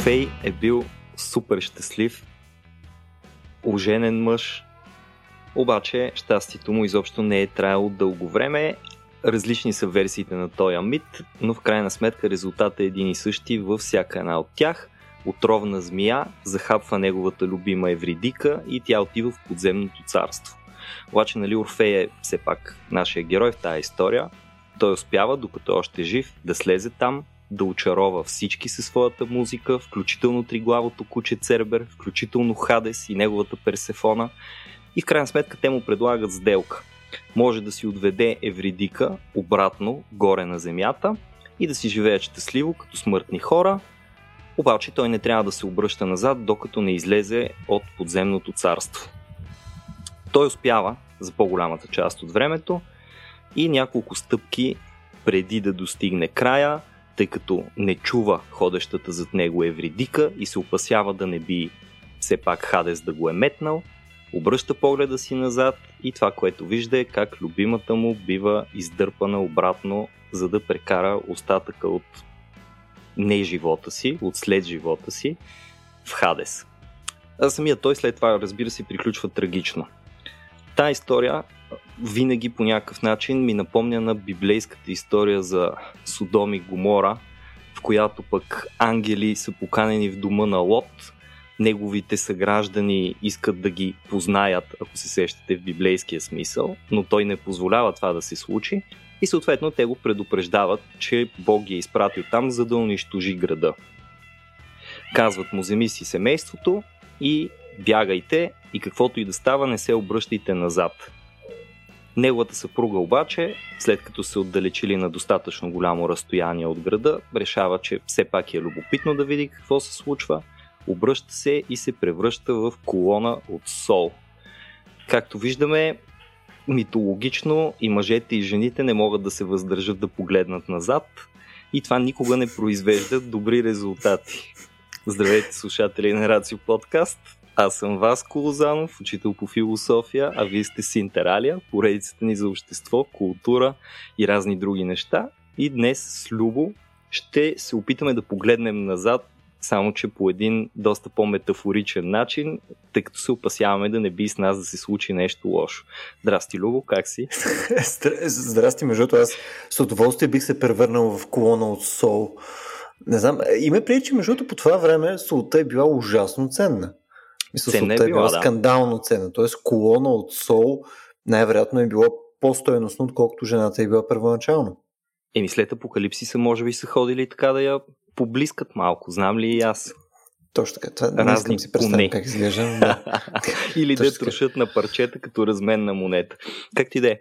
Орфей е бил супер щастлив, оженен мъж, обаче щастието му изобщо не е траяло дълго време. Различни са версиите на този мит, но в крайна сметка резултатът е един и същи във всяка една от тях. Отровна змия захапва неговата любима Евридика и тя отива в подземното царство. Обаче, нали, Орфей е все пак нашия герой в тази история. Той успява, докато е още жив, да слезе там, да очарова всички със своята музика, включително триглавото куче Цербер, включително Хадес и неговата Персефона. И в крайна сметка те му предлагат сделка. Може да си отведе Евридика обратно, горе на земята и да си живеят щастливо като смъртни хора, обаче той не трябва да се обръща назад, докато не излезе от подземното царство. Той успява за по-голямата част от времето и няколко стъпки преди да достигне края, тъй като не чува ходещата зад него Евридика и се опасява да не би все пак Хадес да го е метнал, обръща погледа си назад и това, което вижда е как любимата му бива издърпана обратно, за да прекара остатъка от не живота си, от след живота си в Хадес. А самия той след това, разбира се, приключва трагично. Та история винаги по някакъв начин ми напомня на библейската история за Содом и Гомора, в която пък ангели са поканени в дома на Лот, неговите съграждани искат да ги познаят, ако се сещате в библейския смисъл, но той не позволява това да се случи и съответно те го предупреждават, че Бог ги е изпратил там, за да унищожи града. Казват му, вземи си семейството и бягайте и каквото и да става, не се обръщайте назад. Неговата съпруга обаче, след като се отдалечили на достатъчно голямо разстояние от града, решава, че все пак е любопитно да види какво се случва, обръща се и се превръща в колона от сол. Както виждаме, митологично и мъжете и жените не могат да се въздържат да погледнат назад и това никога не произвежда добри резултати. Здравейте, слушатели на Рацио Подкаст! Аз съм Васко Лозанов, учител по философия, а вие сте Синтералия, поредицата ни за общество, култура и разни други неща. И днес с Любо ще се опитаме да погледнем назад само че по един доста по-метафоричен начин, тъй като се опасяваме да не би с нас да се случи нещо лошо. Здрасти, Любо, как си? Здрасти, между аз с удоволствие бих се превърнал в колона от сол. Не знам, има преди, че между по това време солта е била ужасно ценна. Мисля, ценна е била, е била да. скандално ценна. Тоест колона от сол най-вероятно е било по-стоеностно, отколкото жената е била първоначално. Еми след апокалипсиса може би са ходили така да я поблискат малко, знам ли и аз. Точно така. Това не искам си представя как изглежда. Да. Или да трошат на парчета като размен на монета. Как ти да е?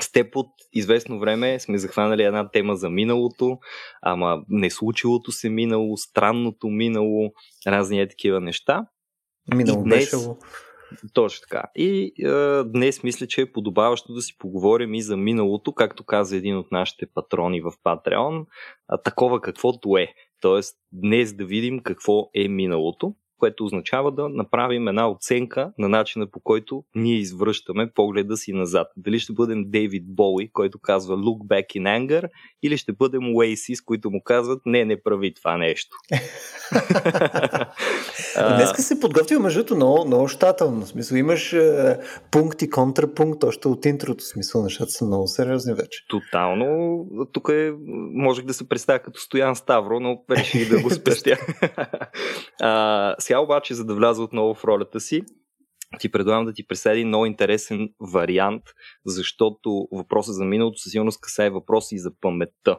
С теб от известно време сме захванали една тема за миналото, ама не случилото се минало, странното минало, разни е такива неща. Минало днес, бешало. Точно така. И е, днес мисля, че е подобаващо да си поговорим и за миналото, както каза един от нашите патрони в Patreon, а, такова каквото е. Тоест, днес да видим какво е миналото което означава да направим една оценка на начина по който ние извръщаме погледа си назад. Дали ще бъдем Дейвид Боуи, който казва Look back in anger, или ще бъдем Oasis, които му казват не, не прави това нещо. Днеска се подготвил мъжето много, много щателно. В смисъл, имаш е, пункт и контрапункт още от интрото. В смисъл, нещата са много сериозни вече. Тотално. Тук е, можех да се представя като Стоян Ставро, но реших да го спестя. Сега обаче, за да вляза отново в ролята си, ти предлагам да ти преседи много интересен вариант, защото въпросът за миналото със сигурност касае въпроси и за паметта.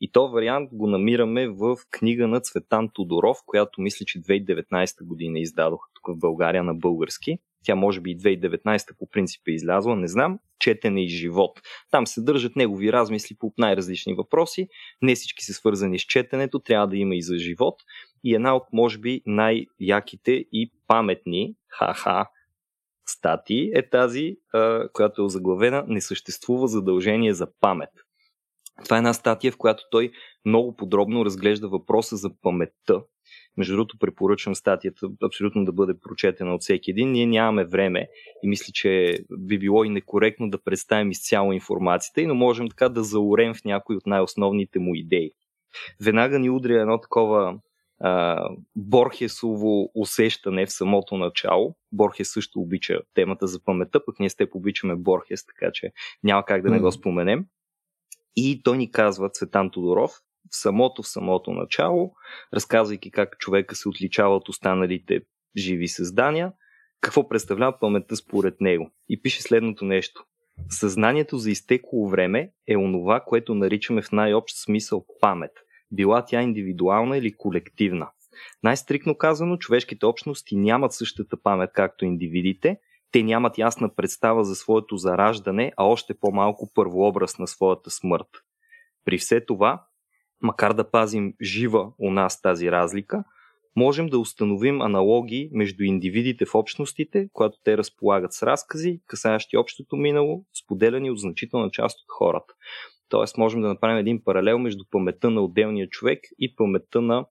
И то вариант го намираме в книга на Цветан Тодоров, която мисля, че 2019 година издадоха тук в България на български. Тя може би и 2019 по принцип е излязла, не знам. Четене и живот. Там се държат негови размисли по най-различни въпроси. Не всички са свързани с четенето, трябва да има и за живот. И една от, може би, най-яките и паметни, ха-ха, статии е тази, която е озаглавена Не съществува задължение за памет. Това е една статия, в която той много подробно разглежда въпроса за паметта. Между другото, препоръчвам статията абсолютно да бъде прочетена от всеки един. Ние нямаме време и мисля, че би било и некоректно да представим изцяло информацията, но можем така да заорем в някои от най-основните му идеи. Веднага ни удря едно такова а, Борхесово усещане в самото начало. Борхес също обича темата за паметта, пък ние с теб обичаме Борхес, така че няма как да не го споменем. И той ни казва Цветан Тодоров, в самото, в самото начало, разказвайки как човека се отличава от останалите живи създания, какво представлява паметта според него. И пише следното нещо. Съзнанието за изтекло време е онова, което наричаме в най-общ смисъл памет. Била тя индивидуална или колективна. Най-стрикно казано, човешките общности нямат същата памет, както индивидите. Те нямат ясна представа за своето зараждане, а още по-малко първообраз на своята смърт. При все това, макар да пазим жива у нас тази разлика, можем да установим аналогии между индивидите в общностите, когато те разполагат с разкази, касаещи общото минало, споделяни от значителна част от хората. Тоест, можем да направим един паралел между паметта на отделния човек и паметта на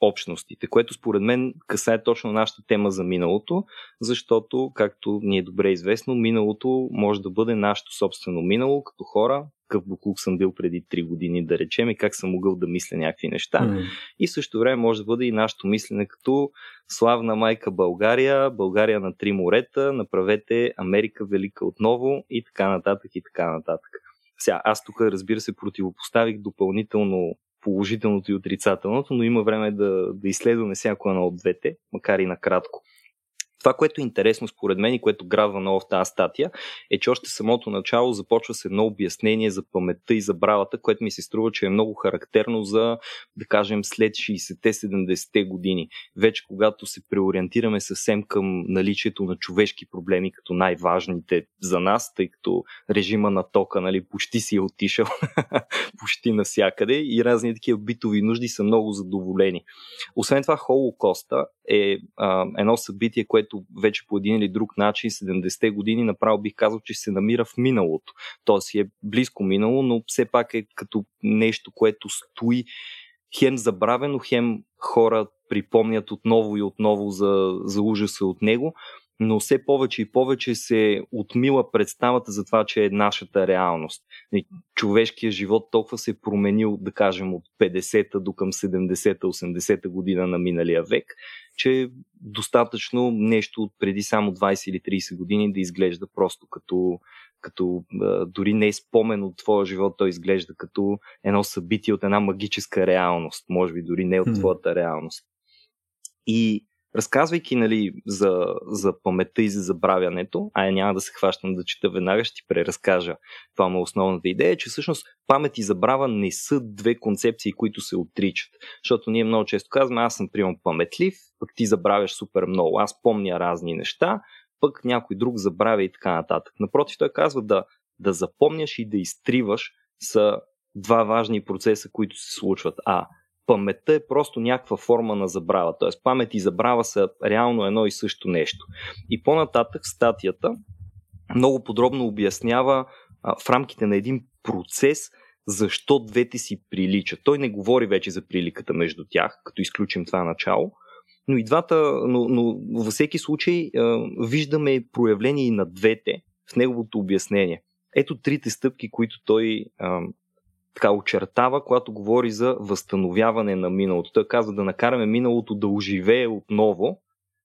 общностите, което според мен касае точно нашата тема за миналото, защото, както ни е добре известно, миналото може да бъде нашето собствено минало като хора, какъв буклук съм бил преди 3 години, да речем, и как съм могъл да мисля някакви неща. Mm. И също време може да бъде и нашето мислене като славна майка България, България на три морета, направете Америка велика отново и така нататък и така нататък. Сега, аз тук, разбира се, противопоставих допълнително положителното и отрицателното, но има време да, да изследваме всяко едно от двете, макар и накратко. Това, което е интересно според мен и което градва много в тази статия, е, че още самото начало започва с едно обяснение за паметта и забравата, което ми се струва, че е много характерно за, да кажем, след 60-70-те години. Вече когато се преориентираме съвсем към наличието на човешки проблеми като най-важните за нас, тъй като режима на тока нали, почти си е отишъл почти навсякъде и разни такива битови нужди са много задоволени. Освен това, Холокоста е а, едно събитие, което вече по един или друг начин 70-те години направо бих казал, че се намира в миналото. То си е близко минало, но все пак е като нещо, което стои хем забравено, хем хора припомнят отново и отново за, за ужаса от него но все повече и повече се отмила представата за това, че е нашата реалност. Човешкият живот толкова се е променил, да кажем, от 50-та до към 70-та, 80-та година на миналия век, че достатъчно нещо от преди само 20 или 30 години да изглежда просто като, като дори не е спомен от твоя живот, той изглежда като едно събитие от една магическа реалност, може би дори не от твоята реалност. И разказвайки нали, за, за паметта и за забравянето, а я няма да се хващам да чета веднага, ще ти преразкажа. Това му основната идея, че всъщност памет и забрава не са две концепции, които се отричат. Защото ние много често казваме, аз съм приемал паметлив, пък ти забравяш супер много. Аз помня разни неща, пък някой друг забравя и така нататък. Напротив, той казва да, да запомняш и да изтриваш са два важни процеса, които се случват. А паметта е просто някаква форма на забрава. Т.е. памет и забрава са реално едно и също нещо. И по-нататък статията много подробно обяснява а, в рамките на един процес защо двете си приличат. Той не говори вече за приликата между тях, като изключим това начало, но и двата, но, но във всеки случай а, виждаме проявление и на двете в неговото обяснение. Ето трите стъпки, които той а, така очертава, когато говори за възстановяване на миналото. Той казва да накараме миналото да оживее отново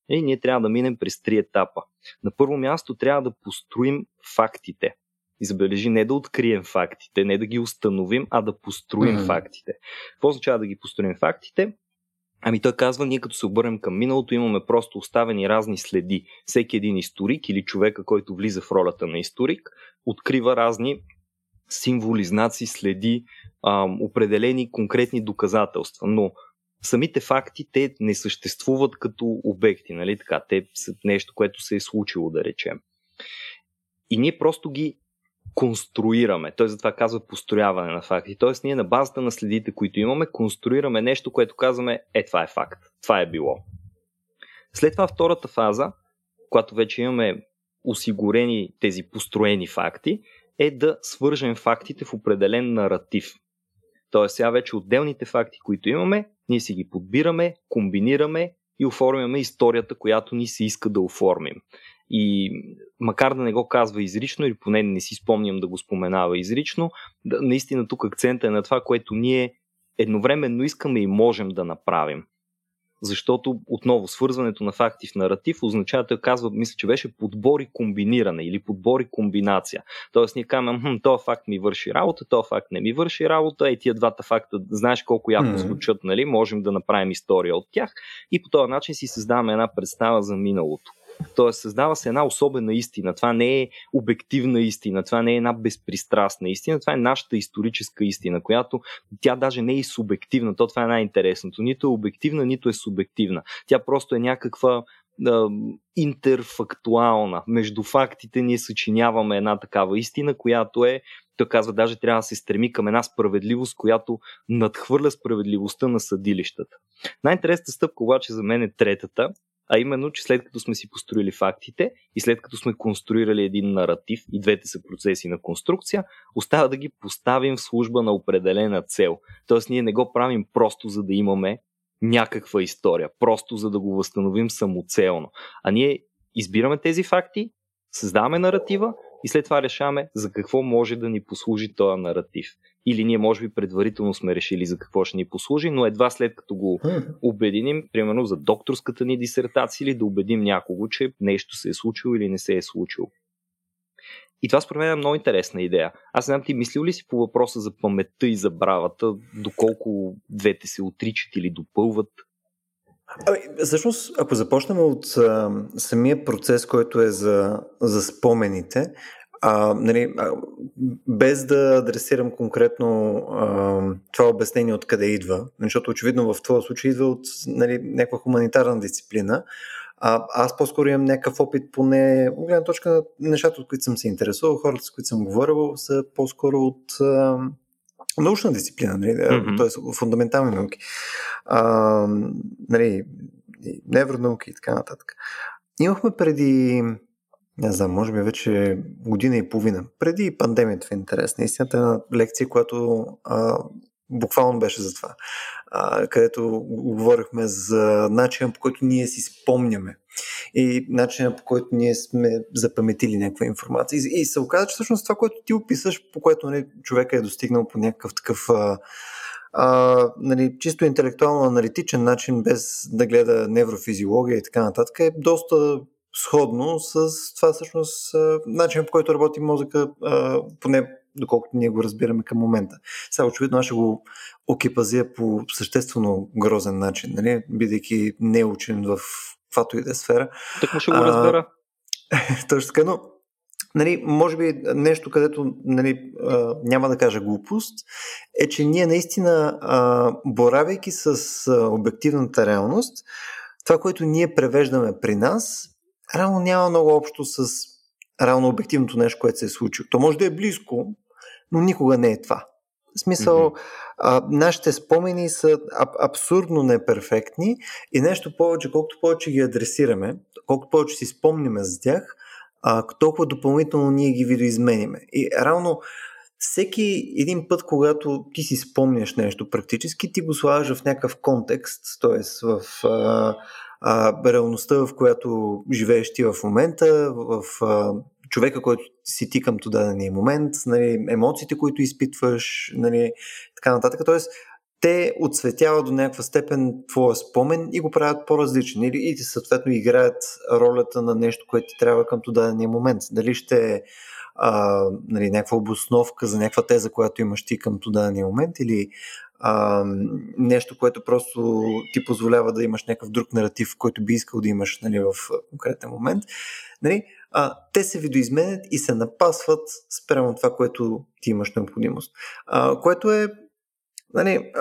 и ние трябва да минем през три етапа. На първо място трябва да построим фактите. И забележи не да открием фактите, не да ги установим, а да построим mm-hmm. фактите. Какво означава да ги построим фактите? Ами той казва, ние като се обърнем към миналото, имаме просто оставени разни следи. Всеки един историк или човека, който влиза в ролята на историк, открива разни символи, знаци, следи, а, определени конкретни доказателства. Но самите факти, те не съществуват като обекти, нали така? Те са нещо, което се е случило, да речем. И ние просто ги конструираме. Той затова казва построяване на факти. Тоест ние на базата на следите, които имаме, конструираме нещо, което казваме, е това е факт. Това е било. След това втората фаза, когато вече имаме осигурени тези построени факти, е да свържем фактите в определен наратив. Тоест сега вече отделните факти, които имаме, ние си ги подбираме, комбинираме и оформяме историята, която ни се иска да оформим. И макар да не го казва изрично, или поне не си спомням да го споменава изрично, наистина тук акцента е на това, което ние едновременно искаме и можем да направим. Защото отново свързването на факти в наратив означава, той казва, мисля, че беше подбор и комбиниране или подбор и комбинация. Тоест ние казваме, този факт ми върши работа, този факт не ми върши работа, и тия двата факта, знаеш колко яко mm-hmm. звучат, нали? можем да направим история от тях и по този начин си създаваме една представа за миналото. Тоест, създава се една особена истина. Това не е обективна истина, това не е една безпристрастна истина, това е нашата историческа истина, която тя даже не е и субективна. То това е най-интересното. Нито е обективна, нито е субективна. Тя просто е някаква интерфактуална. Между фактите ние съчиняваме една такава истина, която е той казва, даже трябва да се стреми към една справедливост, която надхвърля справедливостта на съдилищата. Най-интересната стъпка обаче за мен е третата, а именно, че след като сме си построили фактите и след като сме конструирали един наратив и двете са процеси на конструкция, остава да ги поставим в служба на определена цел. Тоест ние не го правим просто за да имаме някаква история, просто за да го възстановим самоцелно. А ние избираме тези факти, създаваме наратива и след това решаваме за какво може да ни послужи този наратив. Или ние може би предварително сме решили за какво ще ни послужи, но едва след като го обединим, примерно за докторската ни дисертация или да убедим някого, че нещо се е случило или не се е случило. И това според мен е много интересна идея. Аз знам, ти мислил ли си по въпроса за паметта и забравата, доколко двете се отричат или допълват? Ами, всъщност, ако започнем от а, самия процес, който е за, за спомените, а, нали, а, без да адресирам конкретно а, това обяснение откъде идва, защото очевидно в това случай идва от нали, някаква хуманитарна дисциплина, а, аз по-скоро имам някакъв опит, поне гледна точка на нещата, от които съм се интересувал, хората, с които съм говорил, са по-скоро от а, научна дисциплина, нали, mm-hmm. т.е. фундаментални науки, а, нали, невронауки и така нататък. Имахме преди, не знам, може би вече година и половина, преди пандемията в интерес, наистина една лекция, която а, буквално беше за това, а, където говорихме за начина по който ние си спомняме и начина по който ние сме запаметили някаква информация. И, и се оказа, че всъщност това, което ти описаш, по което нали, човека е достигнал по някакъв такъв а, а, нали, чисто интелектуално-аналитичен начин, без да гледа неврофизиология и така нататък, е доста сходно с това всъщност начин по който работи мозъка, а, поне доколкото ние го разбираме към момента. Сега очевидно аз ще го окипазия по съществено грозен начин, нали? бидейки неучен в каквато и да е сфера. Так му ще го разбера. точно така, но нали, може би нещо, където нали, а, няма да кажа глупост, е, че ние наистина, а, боравейки с а, обективната реалност, това, което ние превеждаме при нас, реално няма много общо с реално обективното нещо, което се е случило. То може да е близко, но никога не е това. В смисъл, mm-hmm. а, нашите спомени са аб- абсурдно неперфектни и нещо повече, колкото повече ги адресираме, колкото повече си спомниме за тях, а, толкова допълнително ние ги видоизмениме. И равно всеки един път, когато ти си спомняш нещо практически, ти го слагаш в някакъв контекст, т.е. в а, а, реалността, в която живееш ти в момента, в а, човека, който си ти към дадения момент, нали, емоциите, които изпитваш, нали, така нататък. Тоест, те отсветяват до някаква степен твоя спомен и го правят по-различен. Или и съответно играят ролята на нещо, което ти трябва към дадения момент. Дали ще е нали, някаква обосновка за някаква теза, която имаш ти към дадения момент, или а, нещо, което просто ти позволява да имаш някакъв друг наратив, който би искал да имаш нали, в конкретен момент. Нали, а, те се видоизменят и се напасват спрямо това, което ти имаш необходимост. А, което е Нали,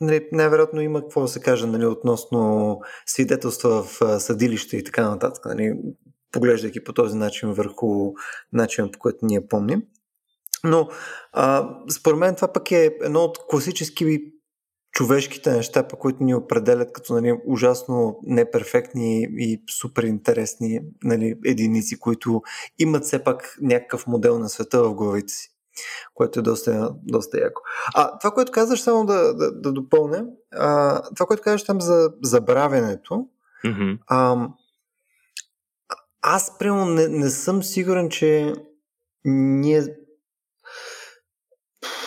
нали, най-вероятно има какво да се каже нали, относно свидетелства в съдилища и така нататък, нали, поглеждайки по този начин върху начина по който ние помним. Но а, според мен това пък е едно от класически човешките неща, по които ни определят като нали, ужасно неперфектни и супер интересни нали, единици, които имат все пак някакъв модел на света в главите си, което е доста, доста яко. А това, което казваш, само да, да, да допълня, а, това, което казваш там за забравянето, mm-hmm. а, аз прямо не, не съм сигурен, че ние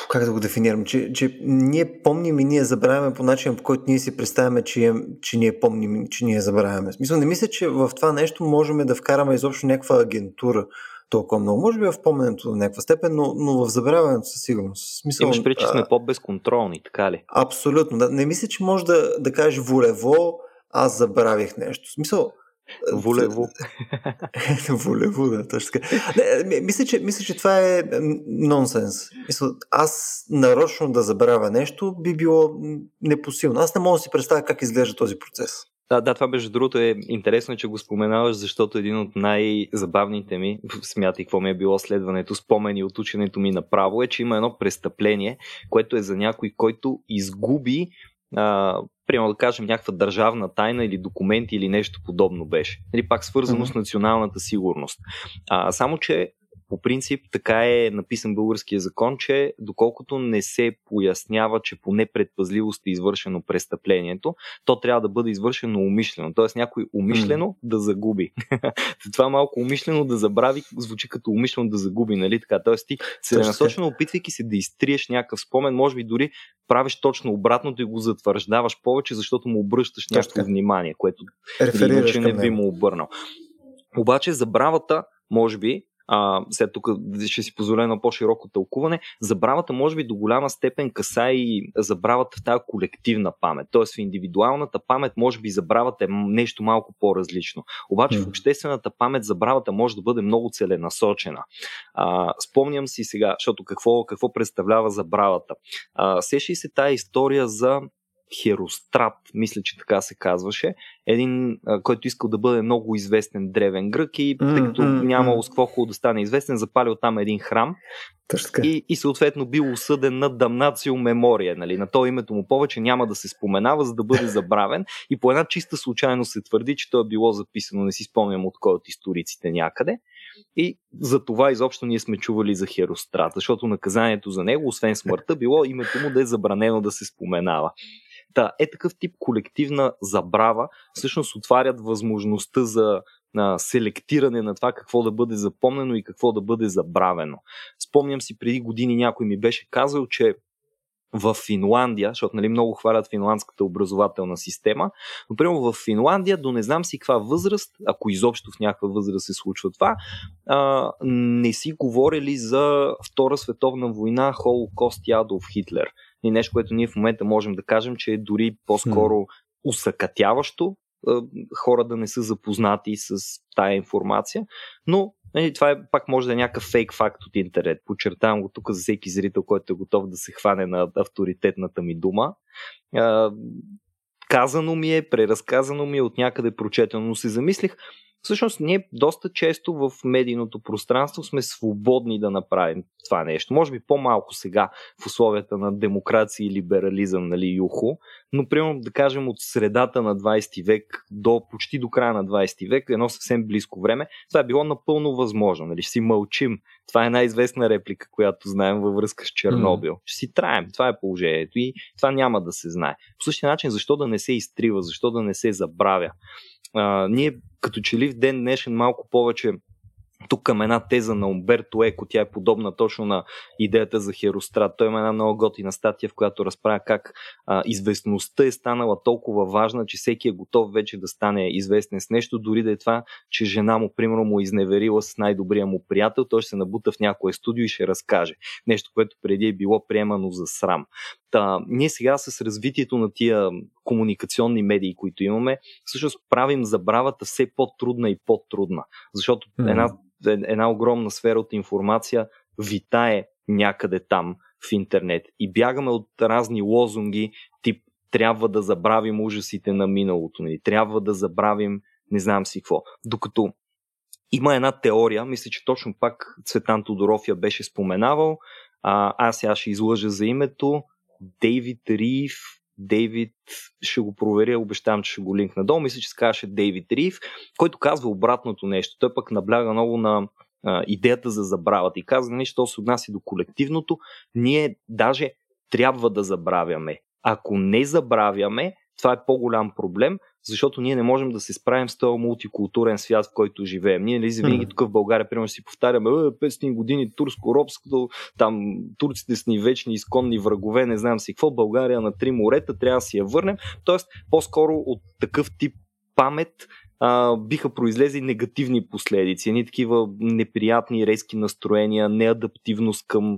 как да го дефинирам, че, че ние помним и ние забравяме по начин, по който ние си представяме, че, че ние помним, че ние забравяме. Смисъл, не мисля, че в това нещо можем да вкараме изобщо някаква агентура толкова много. Може би в помненето до някаква степен, но, но в забравянето със сигурност. Смисъл, Имаш преди, че сме по-безконтролни, така ли? Абсолютно. Да. Не мисля, че може да, да кажеш волево, аз забравих нещо. В смисъл, Волево. Волево, да, точно така. Не, мисля, че, мисля, че това е нонсенс. Мисля, аз нарочно да забравя нещо би било непосилно. Аз не мога да си представя как изглежда този процес. Да, да, това между другото е интересно, че го споменаваш, защото един от най-забавните ми, смятай какво ми е било следването, спомени от ученето ми направо, е, че има едно престъпление, което е за някой, който изгуби а, примерно да кажем някаква държавна тайна или документи или нещо подобно беше. Или пак свързано mm-hmm. с националната сигурност. А, само, че по принцип така е написан българския закон, че доколкото не се пояснява, че по непредпазливост е извършено престъплението, то трябва да бъде извършено умишлено. Тоест някой умишлено mm. да загуби. Това малко умишлено да забрави звучи като умишлено да загуби, нали така? Тоест ти целенасочено опитвайки се да изтриеш някакъв спомен, може би дори правиш точно обратното и го затвърждаваш повече, защото му обръщаш някакво внимание, което иначе не би му обърнал. Обаче забравата, може би, а, след тук ще си позволя на по-широко тълкуване, забравата може би до голяма степен каса и забравата в тази колективна памет. Тоест в индивидуалната памет може би забравата е нещо малко по-различно. Обаче в обществената памет забравата може да бъде много целенасочена. А, спомням си сега, защото какво, какво представлява забравата. А, сеши се тази история за Херострат, мисля, че така се казваше. Един, който искал да бъде много известен древен грък и тъй като mm, нямало с какво хубаво да стане известен, запалил там един храм. И, и съответно бил осъден на дамнацио мемория. Нали? На то името му повече няма да се споменава, за да бъде забравен. И по една чиста случайно се твърди, че то е било записано, не си спомням от кой от историците някъде. И за това изобщо ние сме чували за Херострат, защото наказанието за него, освен смъртта, било името му да е забранено да се споменава. Та, е такъв тип колективна забрава всъщност отварят възможността за на селектиране на това какво да бъде запомнено и какво да бъде забравено. Спомням си преди години някой ми беше казал, че в Финландия, защото нали, много хвалят финландската образователна система, но примерно в Финландия до не знам си каква възраст, ако изобщо в някаква възраст се случва това, а, не си говорили за Втора световна война, Холокост и Адолф Хитлер и нещо, което ние в момента можем да кажем, че е дори по-скоро усъкътяващо хора да не са запознати с тая информация, но нали, това е, пак може да е някакъв фейк факт от интернет. Подчертавам го тук за всеки зрител, който е готов да се хване на авторитетната ми дума. казано ми е, преразказано ми е, от някъде прочетено, но се замислих, всъщност ние доста често в медийното пространство сме свободни да направим това нещо. Може би по-малко сега в условията на демокрация и либерализъм, нали, юхо, но примерно да кажем от средата на 20 век до почти до края на 20 век, едно съвсем близко време, това е било напълно възможно. Нали, ще си мълчим. Това е най-известна реплика, която знаем във връзка с Чернобил. Mm. Ще си траем. Това е положението и това няма да се знае. По същия начин, защо да не се изтрива, защо да не се забравя? А, ние като че ли в ден днешен малко повече тук към една теза на Умберто Еко, тя е подобна точно на идеята за Херострат. Той има една много готина статия, в която разправя как а, известността е станала толкова важна, че всеки е готов вече да стане известен с нещо, дори да е това, че жена му, примерно, му изневерила с най-добрия му приятел, той ще се набута в някое студио и ще разкаже. Нещо, което преди е било приемано за срам. Та, ние сега с развитието на тия комуникационни медии, които имаме, всъщност правим забравата все по-трудна и по-трудна. Защото mm-hmm. една една огромна сфера от информация витае някъде там в интернет. И бягаме от разни лозунги, тип трябва да забравим ужасите на миналото ни, трябва да забравим не знам си какво. Докато има една теория, мисля, че точно пак Цветан Тодоров я беше споменавал, а, аз сега ще излъжа за името, Дейвид Рив, Дейвид, ще го проверя, обещавам, че ще го линкна долу, мисля, че се Дейвид Рив, който казва обратното нещо. Той пък набляга много на а, идеята за забравата и казва, нали, се отнася до колективното, ние даже трябва да забравяме. Ако не забравяме, това е по-голям проблем, защото ние не можем да се справим с този мултикултурен свят, в който живеем. Ние нали, винаги тук в България, примерно, си повтаряме 500 години турско-робското, там турците с ни вечни изконни врагове, не знам си какво, България на три морета, трябва да си я върнем. Тоест, по-скоро от такъв тип памет а, биха произлезли негативни последици, едни такива неприятни резки настроения, неадаптивност към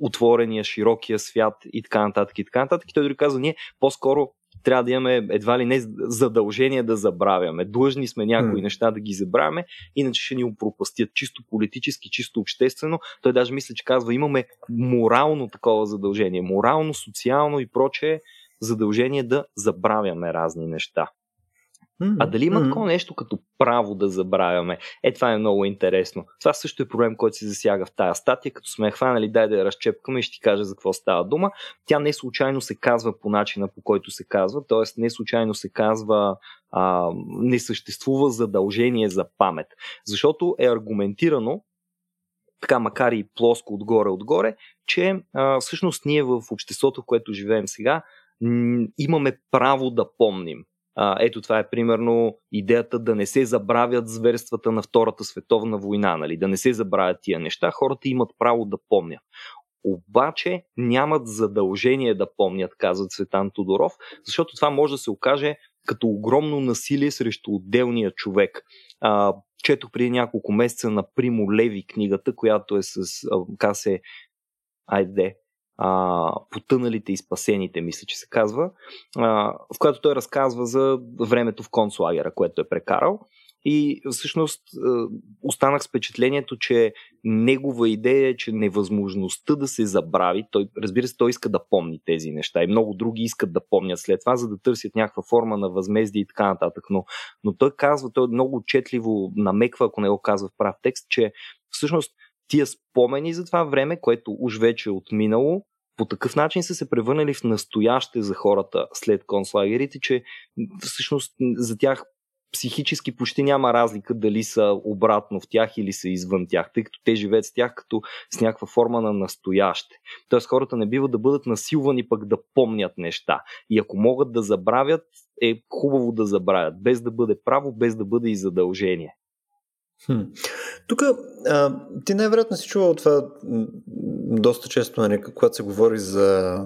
отворения, широкия свят и така нататък. И така нататък. И той дори казва, ние по-скоро трябва да имаме едва ли не задължение да забравяме. Длъжни сме някои mm. неща да ги забравяме, иначе ще ни пропастят чисто политически, чисто обществено. Той даже мисля, че казва, имаме морално такова задължение, морално, социално и прочее задължение да забравяме разни неща. Mm-hmm. А дали има mm-hmm. такова нещо като право да забравяме? Е, това е много интересно. Това също е проблем, който се засяга в тази статия. Като сме хванали, дай да я разчепкаме и ще ти кажа за какво става дума. Тя не случайно се казва по начина, по който се казва, т.е. не случайно се казва а, не съществува задължение за памет. Защото е аргументирано, така макар и плоско отгоре-отгоре, че а, всъщност ние в обществото, в което живеем сега, имаме право да помним. А, ето това е примерно идеята да не се забравят зверствата на Втората световна война, нали? да не се забравят тия неща. Хората имат право да помнят. Обаче нямат задължение да помнят, казва Цветан Тодоров, защото това може да се окаже като огромно насилие срещу отделния човек. А, четох преди няколко месеца на Примо Леви книгата, която е с, как се, айде, а, потъналите и спасените, мисля, че се казва, а, в която той разказва за времето в концлагера, което е прекарал. И всъщност останах с впечатлението, че негова идея е, че невъзможността да се забрави, той, разбира се, той иска да помни тези неща и много други искат да помнят след това, за да търсят някаква форма на възмездие и така нататък. Но, но той казва, той много отчетливо намеква, ако не го казва в прав текст, че всъщност тия спомени за това време, което уж вече е отминало, по такъв начин са се превърнали в настояще за хората след концлагерите, че всъщност за тях психически почти няма разлика дали са обратно в тях или са извън тях, тъй като те живеят с тях като с някаква форма на настояще. Тоест хората не бива да бъдат насилвани пък да помнят неща. И ако могат да забравят, е хубаво да забравят, без да бъде право, без да бъде и задължение. Тук ти най-вероятно си чувал това доста често, нали, когато се говори за,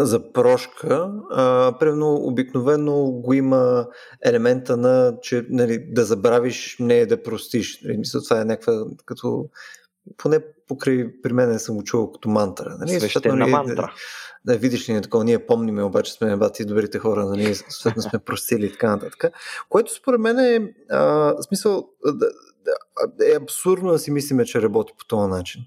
за прошка. А, примерно, обикновено го има елемента на, че нали, да забравиш не е да простиш. Нали, мисля, това е някаква като поне покрай при мен не съм го чувал като мантра. Нали? Свещена нали, мантра. Да, да, видиш ли не такова, ние помниме, обаче сме бати добрите хора, нали, съответно сме простили и така нататък. Което според мен е а, смисъл да, да, е абсурдно да си мислиме, че работи по този начин.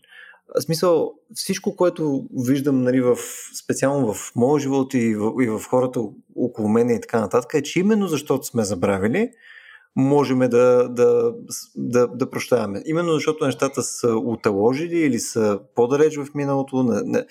В смисъл, всичко, което виждам нали, в, специално в моя живот и в, и в хората около мен и така нататък, е, че именно защото сме забравили, можем да, да, да, да прощаваме. Именно защото нещата са уталожили или са по-далеч в миналото, не, не,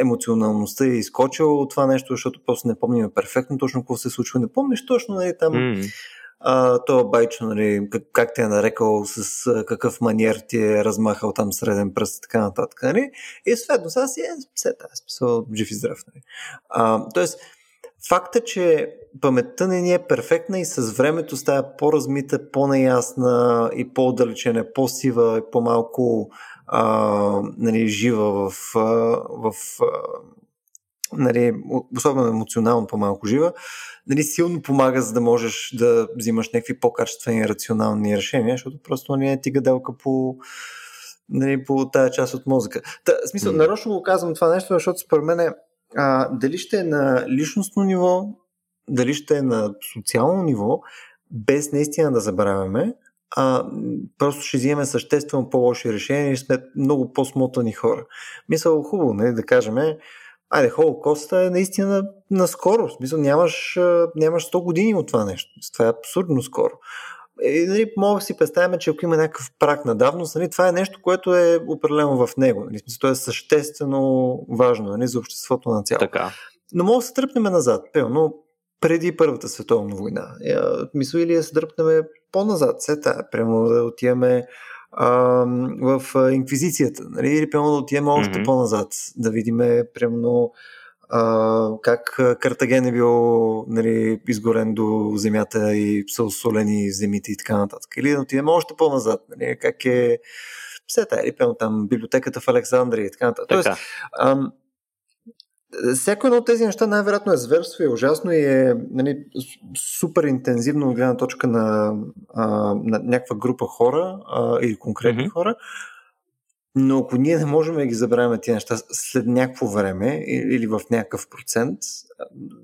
емоционалността е изкочила от това нещо, защото просто не помним перфектно точно какво се случва. Не помниш точно нали, там mm. а, това байчо, нали, как, как те е нарекал, с а, какъв маниер ти е размахал там среден пръст и така нататък. Нали? И съответно, сега си е все тази смисъл, жив и здрав. Нали? А, тоест, Факта, че паметта не ни е перфектна и с времето става по-размита, по-неясна и по-отдалечена, по-сива и по-малко а, нали, жива в, в нали, особено емоционално по-малко жива, нали, силно помага, за да можеш да взимаш някакви по-качествени рационални решения, защото просто не е ти гадалка по, нали, по тази част от мозъка. Та, в смисъл, mm. нарочно го казвам това нещо, защото според мен е а, дали ще е на личностно ниво, дали ще е на социално ниво, без наистина да забравяме, а просто ще взимаме съществено по-лоши решения и сме много по-смотани хора. Мисля, хубаво, не, нали, да кажем, айде, Холокоста е наистина наскоро. Смисъл, нямаш, нямаш 100 години от това нещо. Това е абсурдно скоро. И, нали, мога да си представим, че ако има някакъв прак на давност, нали, това е нещо, което е определено в него. Нали, смисъл, то е съществено важно нали, за обществото на цяло. Така. Но мога да се тръпнем назад. Пълно преди Първата световна война. Мисля или да се дръпнем по-назад. Се тая, прямо да отиваме а, в инквизицията. Нали? Или прямо да отиваме още mm-hmm. по-назад. Да видим, прямо а, как Картаген е бил нали, изгорен до земята и са осолени земите и така нататък. Или да отидем още по-назад, нали, как е все тая, или там библиотеката в Александрия и така нататък. Така. Тоест, ам, всяко едно от тези неща най-вероятно е зверство и е ужасно и е нали, супер интензивно от гледна точка на, а, на някаква група хора а, или конкретни mm-hmm. хора. Но ако ние не можем да ги забравяме тези неща след някакво време или в някакъв процент,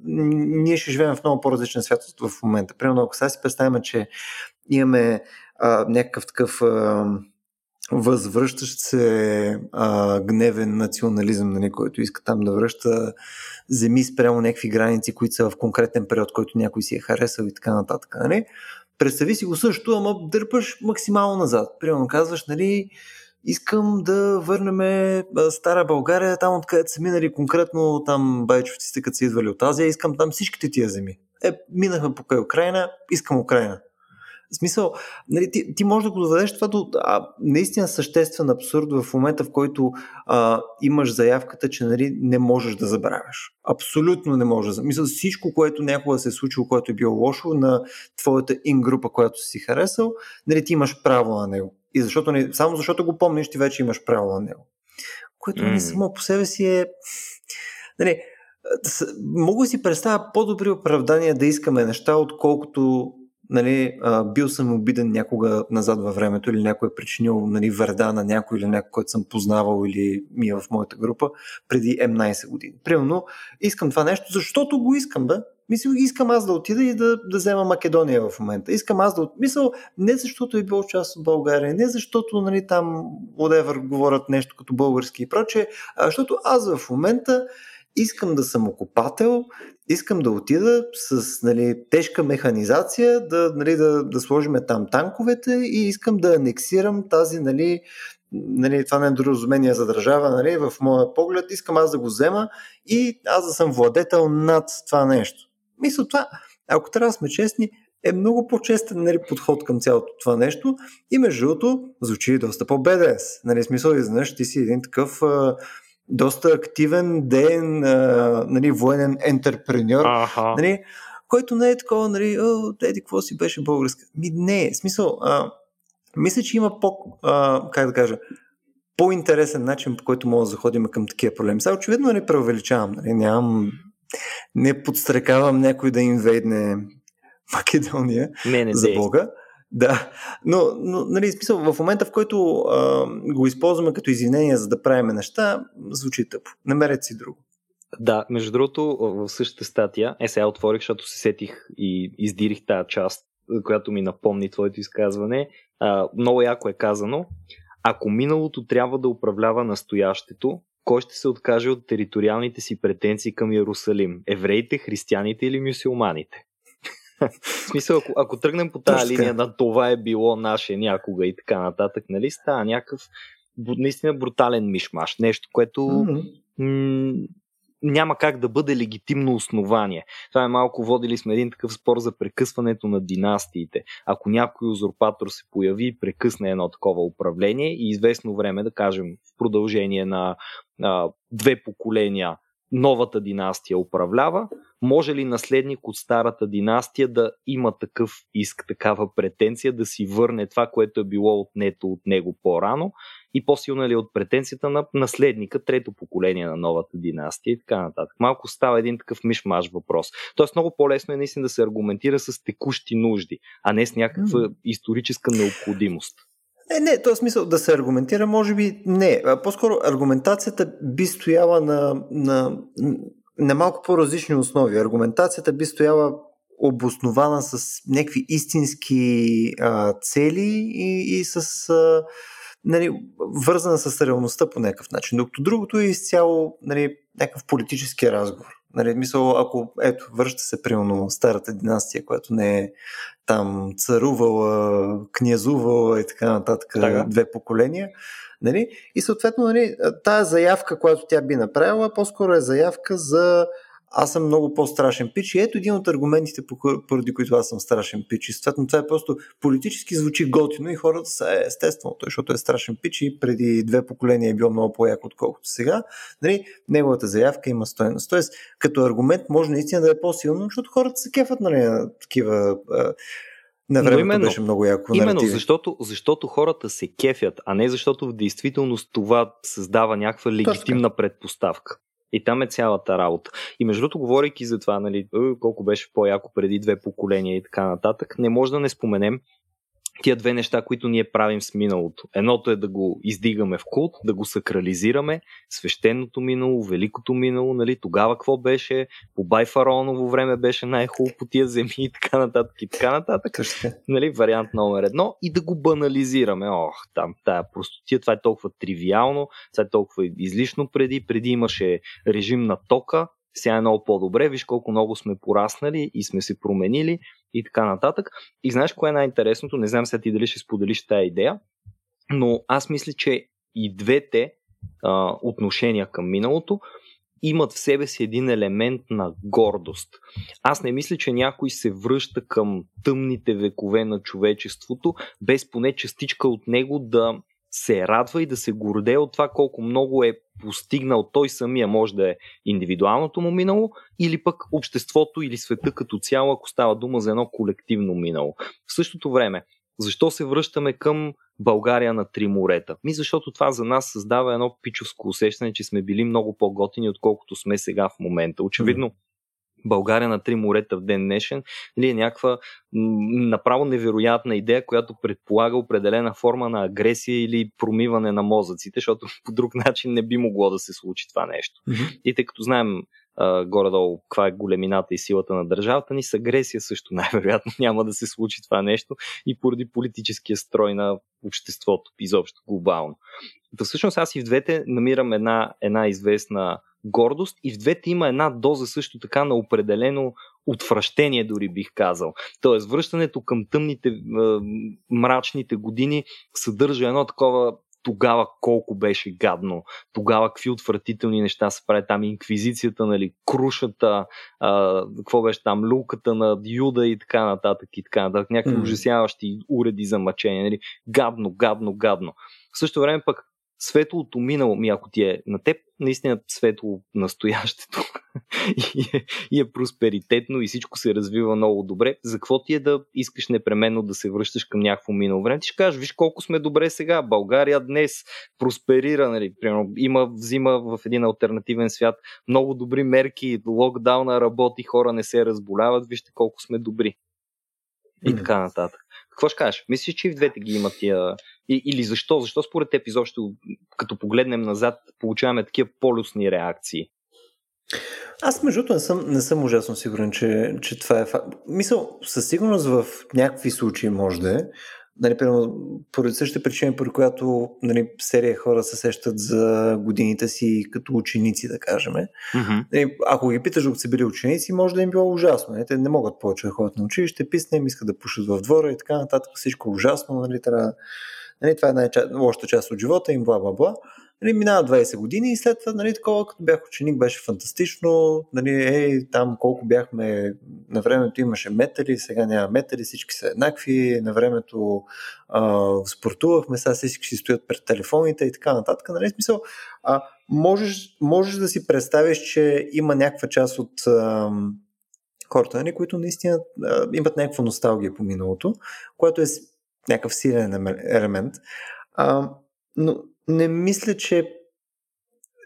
ние ще живеем в много по-различен свят в момента. Примерно, ако сега си представяме, че имаме а, някакъв такъв а, възвръщащ се а, гневен национализъм, нали, който иска там да връща земи спрямо някакви граници, които са в конкретен период, който някой си е харесал и така нататък. Нали? Представи си го също, ама дърпаш максимално назад. Примерно казваш, нали, искам да върнем Стара България, там откъдето са минали конкретно там байчовците, като са идвали от Азия, искам там всичките тия земи. Е, минахме покрай Украина, искам Украина. В смисъл, нали, ти, ти можеш да го доведеш това до а, наистина съществен абсурд в момента, в който а, имаш заявката, че нали, не можеш да забравяш. Абсолютно не можеш Мисля, всичко, което някога се е случило, което е било лошо на твоята ин-група, която си харесал, нали, ти имаш право на него. И защото, не, само защото го помниш, ти вече имаш право на него. Което mm. само по себе си е... Нали, мога да си представя по-добри оправдания да искаме неща, отколкото нали, бил съм обиден някога назад във времето или някой е причинил нали, вреда на някой или някой, който съм познавал или ми е в моята група преди М11 години. Примерно, искам това нещо, защото го искам, да? Мисля, искам аз да отида и да, да взема Македония в момента. Искам аз да... Мисъл, не защото е било част от България, не защото нали, там whatever говорят нещо като български и прочее, а защото аз в момента искам да съм окупател, искам да отида с нали, тежка механизация, да, нали, да, да сложим там танковете и искам да анексирам тази, нали, нали, това недоразумение за държава, нали, в моя поглед, искам аз да го взема и аз да съм владетел над това нещо. Мисля, това, ако трябва да сме честни, е много по-честен нали, подход към цялото това нещо и между другото звучи доста по-БДС. Нали, смисъл, изведнъж ти си един такъв доста активен ден, а, нали, военен ентерпреньор, ага. нали, който не е такова, нали, о, еди, какво си беше българска. Ми, не, в смисъл, а, мисля, че има по, а, как да кажа, по-интересен начин, по който мога да заходим към такива проблеми. Сега очевидно не преувеличавам, нали, нямам, не подстрекавам някой да инвейдне Македония не, не за Бога. Да, но, но нали, смисъл, в момента, в който а, го използваме като извинение за да правим неща, звучи тъпо. Намерете си друго. Да, между другото, в същата статия, е сега отворих, защото се сетих и издирих тази част, която ми напомни твоето изказване. А, много яко е казано. Ако миналото трябва да управлява настоящето, кой ще се откаже от териториалните си претенции към Иерусалим? Евреите, християните или мюсюлманите? В смисъл, ако, ако тръгнем по тази линия на това е било наше някога и така нататък, нали, става някакъв наистина брутален мишмаш. Нещо, което mm-hmm. м- няма как да бъде легитимно основание. Това е малко, водили сме един такъв спор за прекъсването на династиите. Ако някой узурпатор се появи и прекъсне едно такова управление и известно време, да кажем, в продължение на а, две поколения новата династия управлява, може ли наследник от старата династия да има такъв иск, такава претенция да си върне това, което е било отнето от него по-рано и по-силна ли от претенцията на наследника, трето поколение на новата династия и така нататък. Малко става един такъв мишмаш въпрос. Тоест много по-лесно е наистина да се аргументира с текущи нужди, а не с някаква mm. историческа необходимост. Е, не, то смисъл да се аргументира, може би не. По-скоро аргументацията би стояла на, на, на малко по-различни основи. Аргументацията би стояла обоснована с някакви истински а, цели и, и с а, нали, вързана с реалността по някакъв начин. Докато другото е изцяло нали, някакъв политически разговор. Нали, мисъл, ако ето, връща се примерно старата династия, която не е там царувала, князувала и така нататък, така. две поколения. Нали? И съответно, нали, тая заявка, която тя би направила, по-скоро е заявка за аз съм много по-страшен пич и ето един от аргументите, поради които аз съм страшен пич. И съответно това е просто политически звучи готино и хората са е, естествено, защото е страшен пич и преди две поколения е бил много по-як отколкото сега. Нали, неговата заявка има стоеност. Тоест, като аргумент може наистина да е по-силно, защото хората се кефат нали, на такива на времето именно, беше много яко. Именно, защото, защото хората се кефят, а не защото в действителност това създава някаква легитимна предпоставка. И там е цялата работа. И между другото, говорейки за това, нали, колко беше по-яко преди две поколения и така нататък, не може да не споменем тия две неща, които ние правим с миналото. Едното е да го издигаме в култ, да го сакрализираме, свещеното минало, великото минало, нали, тогава какво беше, по Байфароново време беше най-хубаво по тия земи и така нататък и така нататък. Нали, вариант номер едно. И да го банализираме. Ох, там тая простотия, това е толкова тривиално, това е толкова излишно преди, преди имаше режим на тока, сега е много по-добре, виж колко много сме пораснали и сме се променили и така нататък. И знаеш кое е най-интересното? Не знам сега ти дали ще споделиш тази идея, но аз мисля, че и двете а, отношения към миналото имат в себе си един елемент на гордост. Аз не мисля, че някой се връща към тъмните векове на човечеството, без поне частичка от него да се радва и да се гордее от това колко много е постигнал той самия, може да е индивидуалното му минало, или пък обществото или света като цяло, ако става дума за едно колективно минало. В същото време, защо се връщаме към България на три морета? Ми защото това за нас създава едно пичовско усещане, че сме били много по-готини, отколкото сме сега в момента. Очевидно, България на три морета в ден днешен, или е някаква направо невероятна идея, която предполага определена форма на агресия или промиване на мозъците, защото по друг начин не би могло да се случи това нещо. Mm-hmm. И тъй като знаем а, горе-долу каква е големината и силата на държавата ни, с агресия също най-вероятно няма да се случи това нещо и поради политическия строй на обществото, изобщо глобално. Да, всъщност аз и в двете намирам една, една известна гордост и в двете има една доза също така на определено отвращение, дори бих казал. Тоест, връщането към тъмните, мрачните години съдържа едно такова тогава колко беше гадно, тогава какви отвратителни неща се правят там, инквизицията, нали, крушата, а, какво беше там, люката на Юда и така нататък и така нататък, някакви mm. ужасяващи уреди за мъчение, нали, гадно, гадно, гадно. В същото време пък светлото минало, ми ако ти е на теб, наистина светло настоящето и, е, и е просперитетно и всичко се развива много добре, за какво ти е да искаш непременно да се връщаш към някакво минало време? Ти ще кажеш, виж колко сме добре сега, България днес просперира, нали, примерно, има, взима в един альтернативен свят много добри мерки, локдауна работи, хора не се разболяват, вижте колко сме добри. И така нататък. Какво ще кажеш? Мислиш, че и в двете ги имат тия... И, или защо? Защо според теб изобщо, като погледнем назад, получаваме такива полюсни реакции? Аз между не съм, не съм ужасно сигурен, че, че това е факт. Мисъл, със сигурност в някакви случаи може да е, нали, примерно, поради същата причина, по която нали, серия хора се сещат за годините си като ученици, да кажем. Mm-hmm. Нали, ако ги питаш, ако са били ученици, може да им било ужасно. Нали? Те не могат повече да ходят на училище, писне им, искат да пушат в двора и така нататък. Всичко е ужасно. Нали, трябва, нали, това е най-лошата част от живота им, бла, бла, бла. Нали, минава 20 години и след това, нали, такова, като бях ученик, беше фантастично. Нали, ей, там колко бяхме, на времето имаше метали, сега няма метали, всички са еднакви, на времето а, спортувахме, сега всички си стоят пред телефоните и така нататък. Нали, смисъл, а, можеш, можеш да си представиш, че има някаква част от а, хората, нали, които наистина а, имат някаква носталгия по миналото, което е някакъв силен елемент. А, но не мисля, че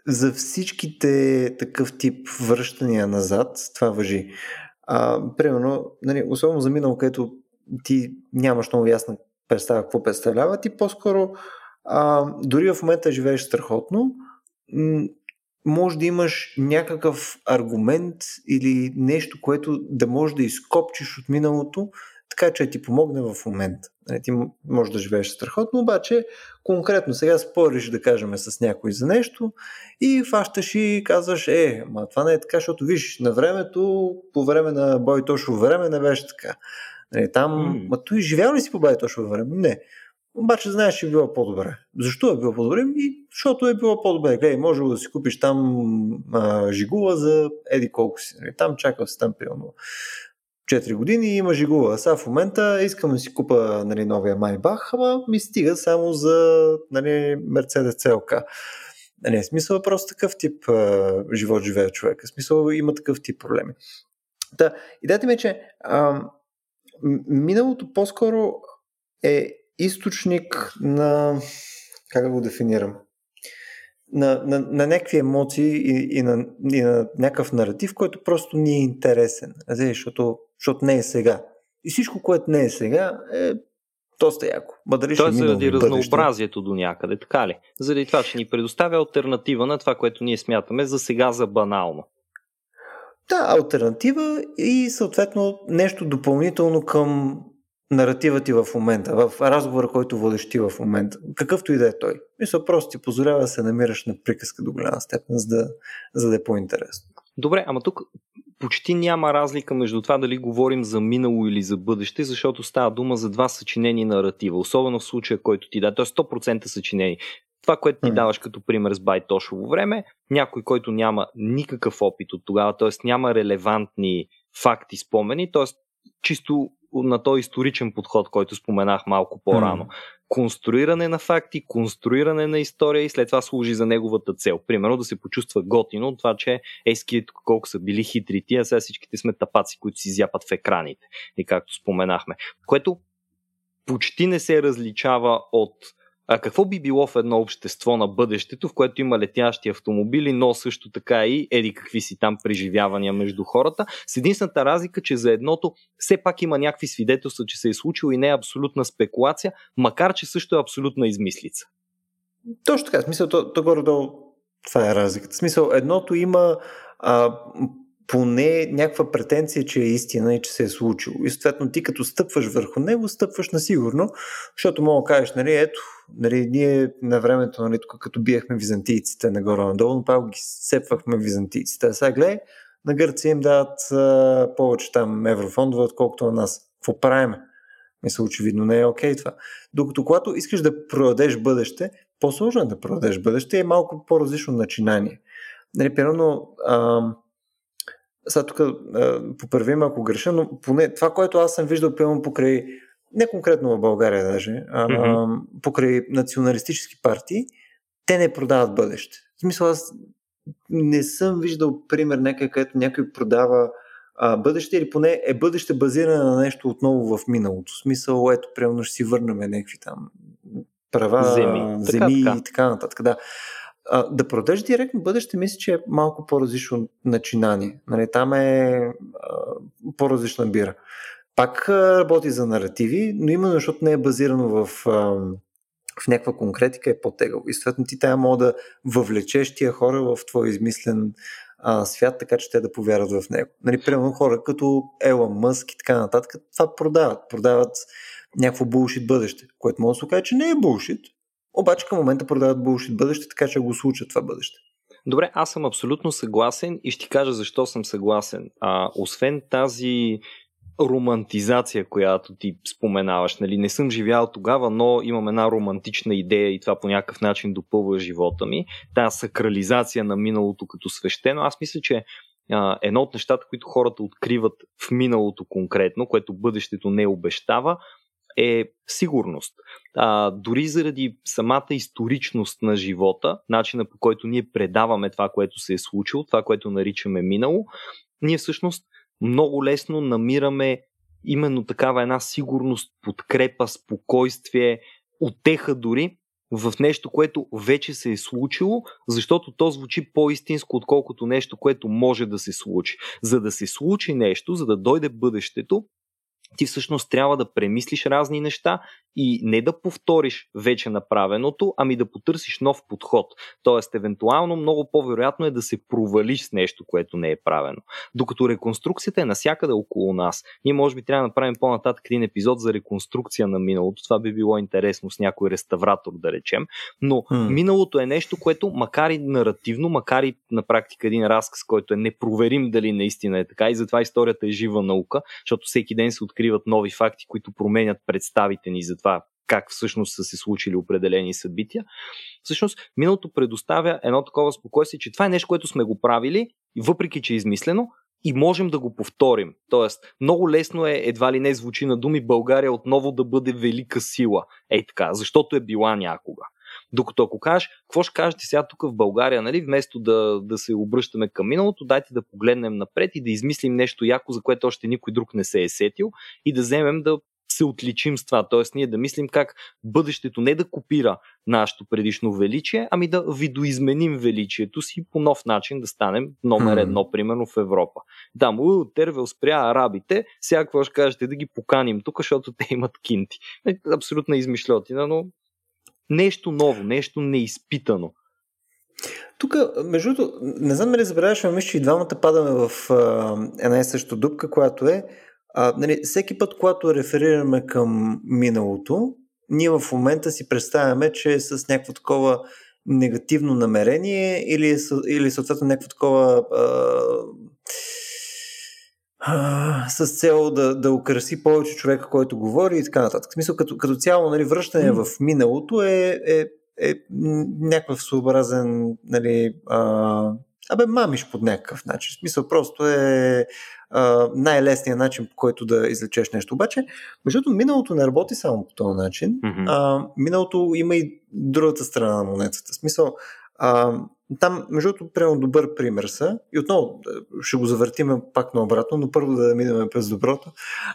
за всичките такъв тип връщания назад това въжи. А, примерно, нали, особено за минало, където ти нямаш много ясна представа какво представлява, ти по-скоро а, дори в момента живееш страхотно, може да имаш някакъв аргумент или нещо, което да можеш да изкопчиш от миналото, така че ти помогне в момента. Нали, ти можеш да живееш страхотно, обаче конкретно сега спориш, да кажем, с някой за нещо и фащаш и казваш, е, ма това не е така, защото виж, на времето, по време на Бой Тошово време не беше така. Нали, там, mm. ма той живял ли си по Бой Тошово време? Не. обаче знаеш, че е било по-добре. Защо е било по-добре? И защото е било по-добре. Гледай, може да си купиш там а, жигула за еди колко си. Нали? Там чакал си там пилно 4 години и има жигула. Сега в момента искам да си купа нали, новия Майбах, ама ми стига само за нали, Mercedes CLK. Нали, смисъл е просто такъв тип а, живот живее човек. Смисъл има такъв тип проблеми. Да, идеята ми е, че а, миналото по-скоро е източник на, как да го дефинирам, на, на, на някакви емоции и, и, на, и на някакъв наратив, който просто ни е интересен, защото, защото не е сега. И всичко, което не е сега, е доста яко. Ма дали Той е заради разнообразието до някъде, така ли? Заради това, че ни предоставя альтернатива на това, което ние смятаме за сега за банално. Да, альтернатива и съответно нещо допълнително към наратива ти в момента, в разговора, който водиш ти в момента, какъвто и да е той. Мисля, просто ти позволява да се намираш на приказка до голяма степен, за да, за да е по-интересно. Добре, ама тук почти няма разлика между това дали говорим за минало или за бъдеще, защото става дума за два съчинени наратива, особено в случая, който ти да, т.е. 100% съчинени. Това, което ти даваш като пример с Байтошово време, някой, който няма никакъв опит от тогава, т.е. няма релевантни факти, спомени, т.е. чисто на този историчен подход, който споменах малко по-рано. Конструиране на факти, конструиране на история и след това служи за неговата цел. Примерно да се почувства готино от това, че еският колко са били хитри а сега всичките сме тапаци, които си зяпат в екраните. И както споменахме. Което почти не се различава от а какво би било в едно общество на бъдещето, в което има летящи автомобили, но също така и еди какви си там преживявания между хората, с единствената разлика, че за едното все пак има някакви свидетелства, че се е случило и не е абсолютна спекулация, макар че също е абсолютна измислица. Точно така, смисъл, то, то горе-долу това е разликата. Смисъл, едното има а, поне някаква претенция, че е истина и че се е случило. И съответно ти като стъпваш върху него, стъпваш на сигурно, защото мога да кажеш, нали, ето, нали, ние на времето, нали, тук като биехме византийците нагоре-надолу, но пак ги сепвахме византийците. А сега гледай, на Гърция им дават а, повече там еврофондове, отколкото на нас. Какво правиме? Мисля, очевидно не е окей okay това. Докато когато искаш да продадеш бъдеще, по-сложно е да продадеш бъдеще е малко по-различно начинание. Нали, примерно, сега тук поправим ако греша, но поне това, което аз съм виждал, пълно покрай, не конкретно в България даже, а mm-hmm. покрай националистически партии, те не продават бъдеще. В смисъл, аз не съм виждал пример някъде, където някой продава а, бъдеще или поне е бъдеще базирано на нещо отново в миналото. В смисъл, ето, примерно ще си върнем някакви там права, земи, земи така, така. и така нататък. Да. А, да продадеш директно бъдеще, мисля, че е малко по-различно начинание. Нали, там е а, по-различна бира. Пак а, работи за наративи, но именно защото не е базирано в, а, в някаква конкретика е по-тегаво. И съответно ти тая мога да въвлечеш тия хора в твой измислен а, свят, така че те да повярват в него. Нали, примерно хора като Елон Мъск и така нататък, това продават. Продават някакво булшит бъдеще, което може да се окаже, че не е булшит, обаче към момента продават булшит бъдеще, така че го случат това бъдеще. Добре, аз съм абсолютно съгласен и ще ти кажа защо съм съгласен. А, освен тази романтизация, която ти споменаваш. Нали? Не съм живял тогава, но имам една романтична идея и това по някакъв начин допълва живота ми. Тая сакрализация на миналото като свещено. Аз мисля, че а, едно от нещата, които хората откриват в миналото конкретно, което бъдещето не обещава, е сигурност. А, дори заради самата историчност на живота, начина по който ние предаваме това, което се е случило, това, което наричаме минало, ние всъщност много лесно намираме именно такава една сигурност, подкрепа, спокойствие, отеха дори в нещо, което вече се е случило, защото то звучи по-истинско, отколкото нещо, което може да се случи. За да се случи нещо, за да дойде бъдещето, ти всъщност трябва да премислиш разни неща и не да повториш вече направеното, ами да потърсиш нов подход. Тоест, евентуално много по-вероятно е да се провалиш с нещо, което не е правено. Докато реконструкцията е насякъде около нас. Ние може би трябва да направим по-нататък един епизод за реконструкция на миналото. Това би било интересно с някой реставратор, да речем. Но hmm. миналото е нещо, което макар и наративно, макар и на практика един разказ, който е непроверим дали наистина е така и затова историята е жива наука, защото всеки ден се откриват нови факти, които променят представите ни за това как всъщност са се случили определени събития. Всъщност, миналото предоставя едно такова спокойствие, че това е нещо, което сме го правили, въпреки че е измислено, и можем да го повторим. Тоест, много лесно е, едва ли не звучи на думи, България отново да бъде велика сила. Ей така, защото е била някога. Докато ако кажеш, какво ще кажете сега тук в България, нали, вместо да, да се обръщаме към миналото, дайте да погледнем напред и да измислим нещо яко, за което още никой друг не се е сетил и да вземем да се отличим с това. Тоест ние да мислим как бъдещето не да копира нашето предишно величие, ами да видоизменим величието си по нов начин да станем номер едно, примерно в Европа. Да, му Тервел спря арабите, сега какво ще кажете да ги поканим тук, защото те имат кинти. Абсолютна измишлетина, но нещо ново, нещо неизпитано. Тук, между другото, не знам дали забравяш, но мисля, че и двамата падаме в а, една и съща дупка, която е а, нали, всеки път, когато реферираме към миналото, ние в момента си представяме, че е с някакво такова негативно намерение или, е или съответно някакво такова а, а, с цел да, да украси повече човека, който говори и така нататък. В смисъл, като, като цяло нали, връщане mm. в миналото е, е, е някакъв своеобразен нали, а, абе мамиш под някакъв начин. В смисъл просто е най-лесният начин, по който да излечеш нещо. Обаче, между миналото не работи само по този начин. Mm-hmm. А, миналото има и другата страна на монетата. В смисъл, а, там, между другото, прямо добър пример са. И отново ще го завъртим пак наобратно, но първо да минем през доброто.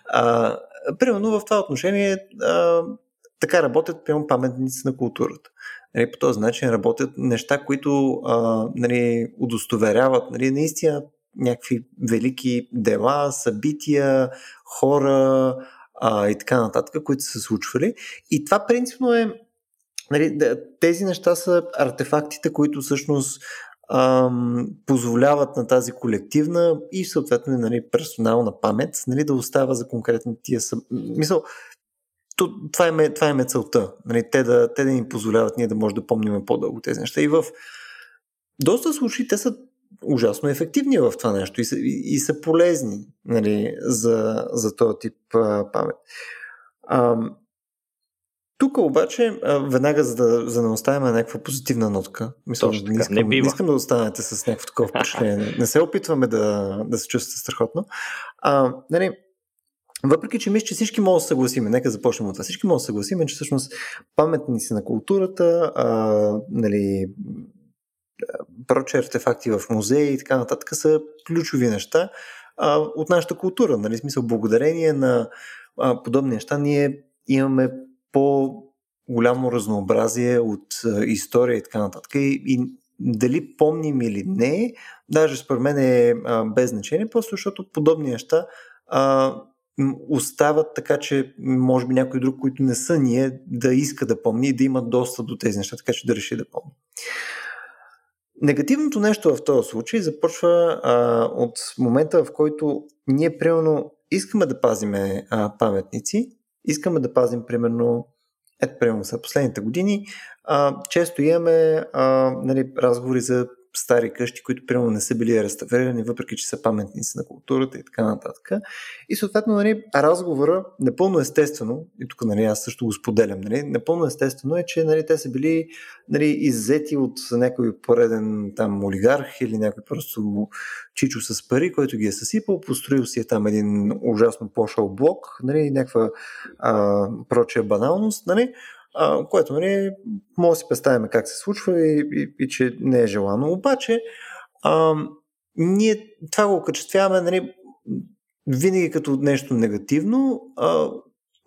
А, примерно в това отношение а, така работят прямо паметници на културата. Нали, по този начин работят неща, които а, нали, удостоверяват нали, наистина някакви велики дела, събития, хора а, и така нататък, които са се случвали. И това принципно е. Нали, тези неща са артефактите, които всъщност ам, позволяват на тази колективна и съответно нали, персонална памет нали, да остава за конкретни тия съ... Мисъл, това е, това е целта. Нали, те, да, те да ни позволяват ние да може да помним по-дълго тези неща. И в доста случаи те са ужасно ефективни в това нещо и са, и, и са полезни нали, за, за този тип а, памет. А, тук обаче, веднага за да, за да оставим някаква позитивна нотка, мисля, Точно не, искам, не, бива. не искам да останете с някакво такова впечатление. Не, се опитваме да, да се чувствате страхотно. А, нали, въпреки, че мисля, че всички могат да съгласиме, нека започнем от това. Всички могат да съгласиме, че всъщност паметници на културата, а, нали, проче артефакти в музеи и така нататък са ключови неща а, от нашата култура. Нали? Смисъл, благодарение на а, подобни неща ние имаме по голямо разнообразие от история и така нататък. И, и дали помним или не, даже според мен е а, без значение, просто защото подобни неща а, остават така, че може би някой друг, които не са ние, да иска да помни и да има достъп до тези неща, така че да реши да помни. Негативното нещо в този случай започва а, от момента, в който ние, примерно, искаме да пазиме а, паметници, искаме да пазим, примерно, ето, примерно, са последните години, а, често имаме а, нали, разговори за стари къщи, които примерно не са били реставрирани, въпреки че са паметници на културата и така нататък. И съответно, нали, разговора напълно естествено, и тук нали, аз също го споделям, нали, напълно естествено е, че нали, те са били нали, иззети от някой пореден там олигарх или някой просто чичо с пари, който ги е съсипал, построил си е там един ужасно пошъл блок, нали, някаква а, прочая баналност, нали, което нали, може да си представим как се случва и, и, и че не е желано. Обаче, а, ние това го окачествяваме нали, винаги като нещо негативно, а,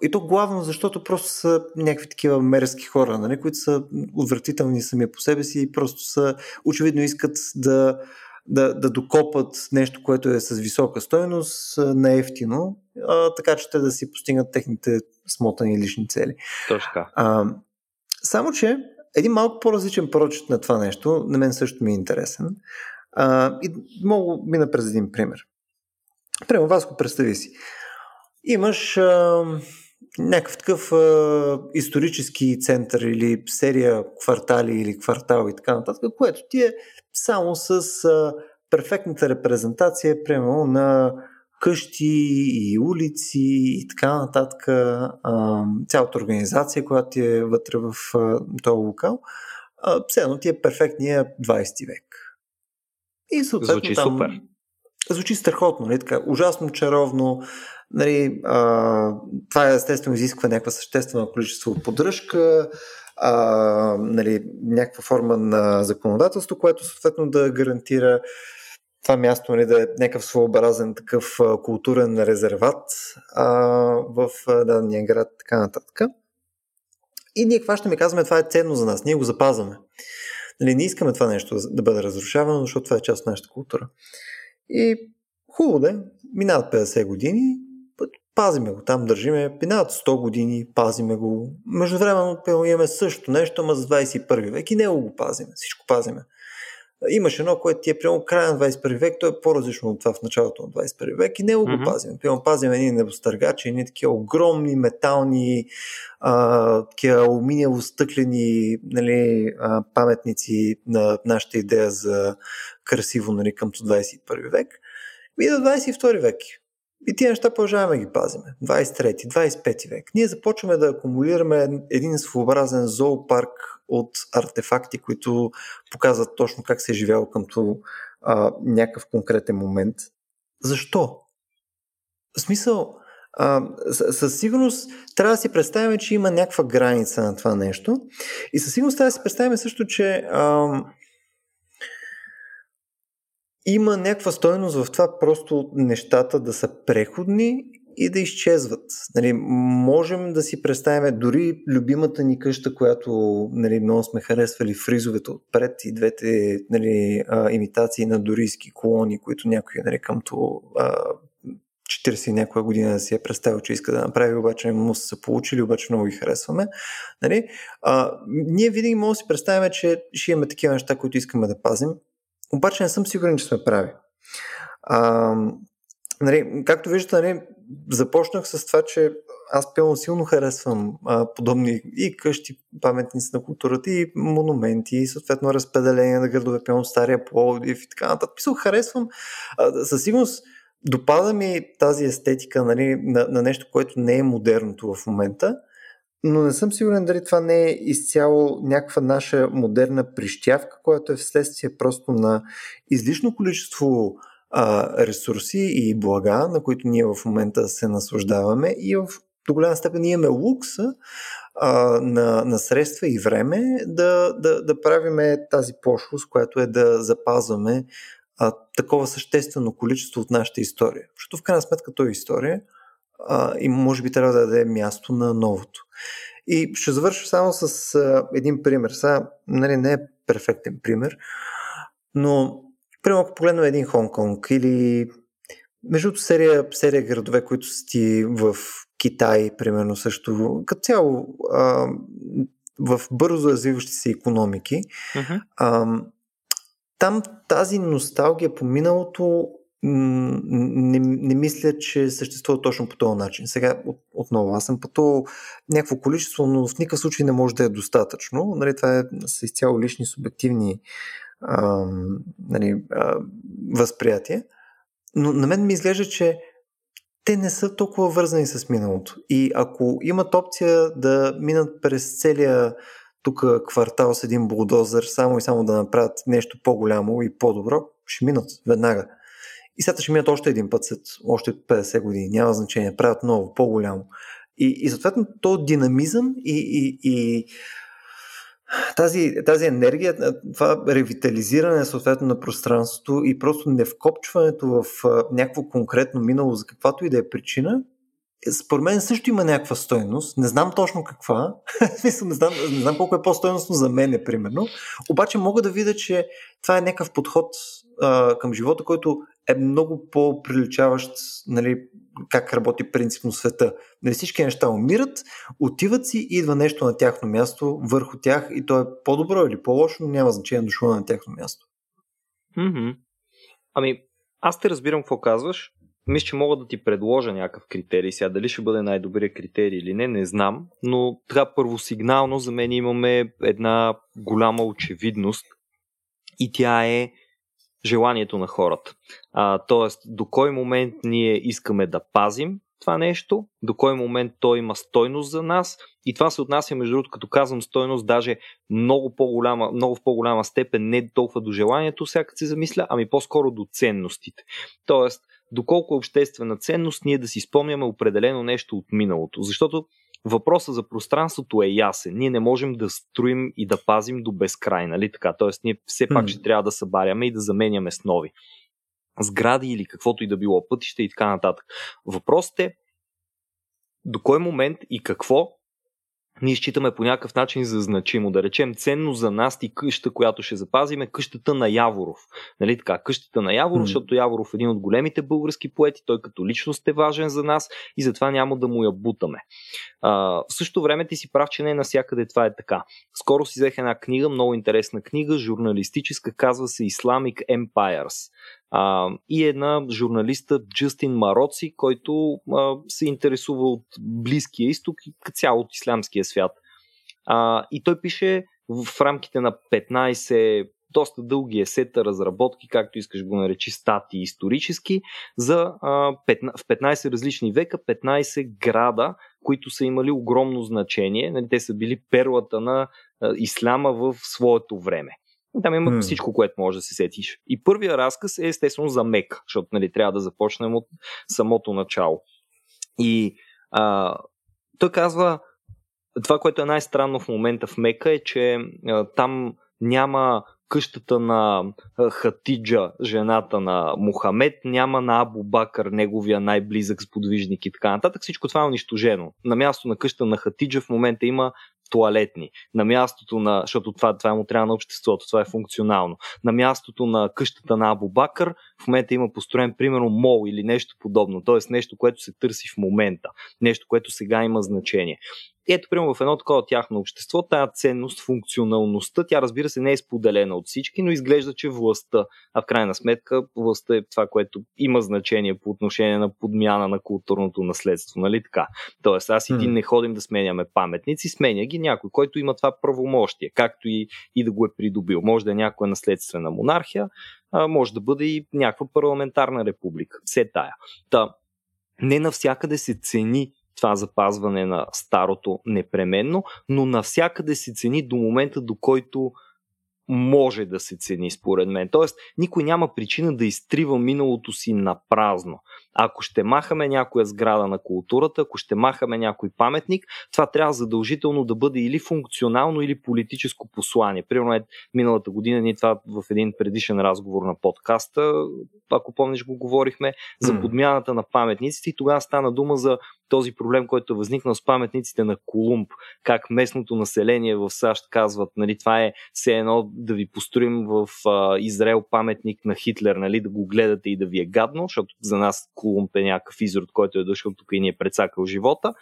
и то главно, защото просто са някакви такива мерзки хора, нали, които са отвратителни сами по себе си и просто са, очевидно искат да, да, да докопат нещо, което е с висока стоеност на ефтино, а, така че те да си постигнат техните смотани лични цели. Точно така. А, само, че един малко по-различен прочит на това нещо, на мен също ми е интересен. А, и мога мина през един пример. Прямо вас го представи си. Имаш а, някакъв такъв а, исторически център или серия квартали или квартал и така нататък, което ти е само с а, перфектната репрезентация, примерно, на къщи и улици и така нататък. Цялата организация, която е вътре в този локал, все едно ти е перфектния 20 век. И съответно Звучи там, супер. Звучи страхотно, нали, така, ужасно чаровно. Нали, а, това естествено изисква някаква съществена количество поддръжка, а, нали, някаква форма на законодателство, което съответно да гарантира това място нали, да е някакъв своеобразен такъв културен резерват а, в дадения град, така нататък. И ние ще ми казваме, това е ценно за нас, ние го запазваме. Нали, не искаме това нещо да бъде разрушавано, защото това е част от нашата култура. И хубаво да е, минават 50 години, пазиме го, там държиме, минават 100 години, пазиме го. Междувременно имаме също нещо, ама за 21 век и него го пазиме, всичко пазиме. Имаш едно, което ти е прямо края на 21 век, то е по-различно от това в началото на 21 век и него mm-hmm. го пазим. Прямо пазим едни небостъргачи, едни такива огромни метални, а, такива алуминиево-стъклени нали, а, паметници на нашата идея за красиво нали, към 21 век. И до 22 век. И тия неща продължаваме ги пазиме. 23, 25 век. Ние започваме да акумулираме един своеобразен зоопарк от артефакти, които показват точно как се е живяло къмто някакъв конкретен момент. Защо? В смисъл, а, със сигурност трябва да си представим, че има някаква граница на това нещо. И със сигурност трябва да си представим също, че а, има някаква стойност в това просто нещата да са преходни и да изчезват. Нали, можем да си представим дори любимата ни къща, която нали, много сме харесвали, фризовете отпред и двете нали, а, имитации на дорийски колони, които някой нали, къмто а, 40 някоя година си е представил, че иска да направи, обаче му са получили, обаче много ги харесваме. Нали? А, ние винаги можем да си представим, че ще имаме такива неща, които искаме да пазим, обаче не съм сигурен, че сме прави. А, нали, както виждате, нали, започнах с това, че аз пълно силно харесвам а, подобни и къщи, паметници на културата, и монументи, и съответно разпределение на градове, пълно Стария Пловдив и така нататък. Писал, харесвам. А, със сигурност допада ми тази естетика нали, на, на нещо, което не е модерното в момента, но не съм сигурен дали това не е изцяло някаква наша модерна прищявка, която е вследствие просто на излишно количество а, ресурси и блага, на които ние в момента се наслаждаваме и в до голяма степен имаме лукса а, на, на средства и време да, да, да правиме тази пошлост, която е да запазваме а, такова съществено количество от нашата история. Защото в крайна сметка то е история а, и може би трябва да даде място на новото. И ще завърша само с а, един пример. Сега, нали, не е перфектен пример, но Примерно, ако погледнем един Хонг-Конг или между серия, серия градове, които са ти в Китай, примерно също, като цяло а, в бързо развиващи се економики, uh-huh. а, там тази носталгия по миналото не, не мисля, че съществува точно по този начин. Сега от, отново, аз съм пътувал някакво количество, но в никакъв случай не може да е достатъчно. Нали, това е, са изцяло лични, субективни а, нали, а, възприятие. Но на мен ми изглежда, че те не са толкова вързани с миналото. И ако имат опция да минат през целия тук квартал с един булдозър, само и само да направят нещо по-голямо и по-добро, ще минат веднага. И сега ще минат още един път след още 50 години. Няма значение. Правят ново, по-голямо. И, и съответно, то динамизъм и, и, и тази, тази енергия, това ревитализиране съответно на пространството и просто не вкопчването в някакво конкретно минало за каквато и да е причина, според мен също има някаква стойност. Не знам точно каква. не, знам, не знам колко е по-стойностно за мен, примерно. Обаче мога да видя, че това е някакъв подход а, към живота, който е много по-приличаващ нали, как работи принципно света. Нали, всички неща умират, отиват си и идва нещо на тяхно място върху тях и то е по-добро или по-лошо, но няма значение дошло на тяхно място. Mm-hmm. Ами, аз те разбирам какво казваш. Мисля, че мога да ти предложа някакъв критерий. Сега дали ще бъде най-добрият критерий или не, не знам. Но така първосигнално за мен имаме една голяма очевидност и тя е желанието на хората. А, тоест, до кой момент ние искаме да пазим това нещо, до кой момент то има стойност за нас. И това се отнася, между другото, като казвам стойност, даже много, по-голяма, много в по-голяма степен не толкова до желанието, сякаш се замисля, ами по-скоро до ценностите. Тоест, доколко е обществена ценност, ние да си спомняме определено нещо от миналото. Защото въпросът за пространството е ясен. Ние не можем да строим и да пазим до безкрай, нали така? Тоест, ние все пак ще трябва да събаряме и да заменяме с нови сгради или каквото и да било, пътища и така нататък. Въпросът е до кой момент и какво ние считаме по някакъв начин за значимо. Да речем, ценно за нас и къща, която ще запазим е къщата на Яворов. Нали така? Къщата на Яворов, mm. защото Яворов е един от големите български поети, той като личност е важен за нас и затова няма да му я бутаме. А, в същото време ти си прав, че не навсякъде това е така. Скоро си взех една книга, много интересна книга, журналистическа, казва се Islamic Empires. А, и една журналиста Джастин Мароци, който а, се интересува от Близкия изток и цяло от ислямския свят. А, и той пише в рамките на 15 доста дълги есета, разработки, както искаш го наречи, статии исторически, за а, 15, в 15 различни века, 15 града, които са имали огромно значение. Нали, те са били перлата на исляма в своето време. Там има hmm. всичко, което може да се сетиш. И първия разказ е естествено за Мека, защото нали, трябва да започнем от самото начало. И а, той казва, това, което е най-странно в момента в Мека е, че а, там няма къщата на Хатиджа, жената на Мухамед, няма на Абу Бакър, неговия най-близък сподвижник и така нататък. Всичко това е унищожено. На място на къща на Хатиджа в момента има туалетни. На мястото на, защото това, това му трябва на обществото, това е функционално. На мястото на къщата на Абу Бакър в момента има построен примерно мол или нещо подобно, т.е. нещо, което се търси в момента, нещо, което сега има значение. Ето, примерно, в едно такова тяхно общество, тая ценност, функционалността, тя разбира се не е споделена от всички, но изглежда, че властта, а в крайна сметка властта е това, което има значение по отношение на подмяна на културното наследство, нали така? Тоест, аз и ти не ходим да сменяме паметници, сменя ги някой, който има това правомощие, както и, и да го е придобил. Може да е някоя наследствена монархия, а може да бъде и някаква парламентарна република. Все тая. Та, не навсякъде се цени това запазване на старото непременно, но навсякъде се цени до момента, до който може да се цени, според мен. Тоест, никой няма причина да изтрива миналото си на празно. Ако ще махаме някоя сграда на културата, ако ще махаме някой паметник, това трябва задължително да бъде или функционално, или политическо послание. Примерно, е, миналата година ние това в един предишен разговор на подкаста, ако помниш го говорихме, за подмяната на паметниците. И тогава стана дума за този проблем, който е възникнал с паметниците на Колумб, как местното население в САЩ казват, нали, това е все едно да ви построим в а, Израел паметник на Хитлер, нали, да го гледате и да ви е гадно, защото за нас Колумб е някакъв изрод, който е дошъл тук и ни е прецакал живота.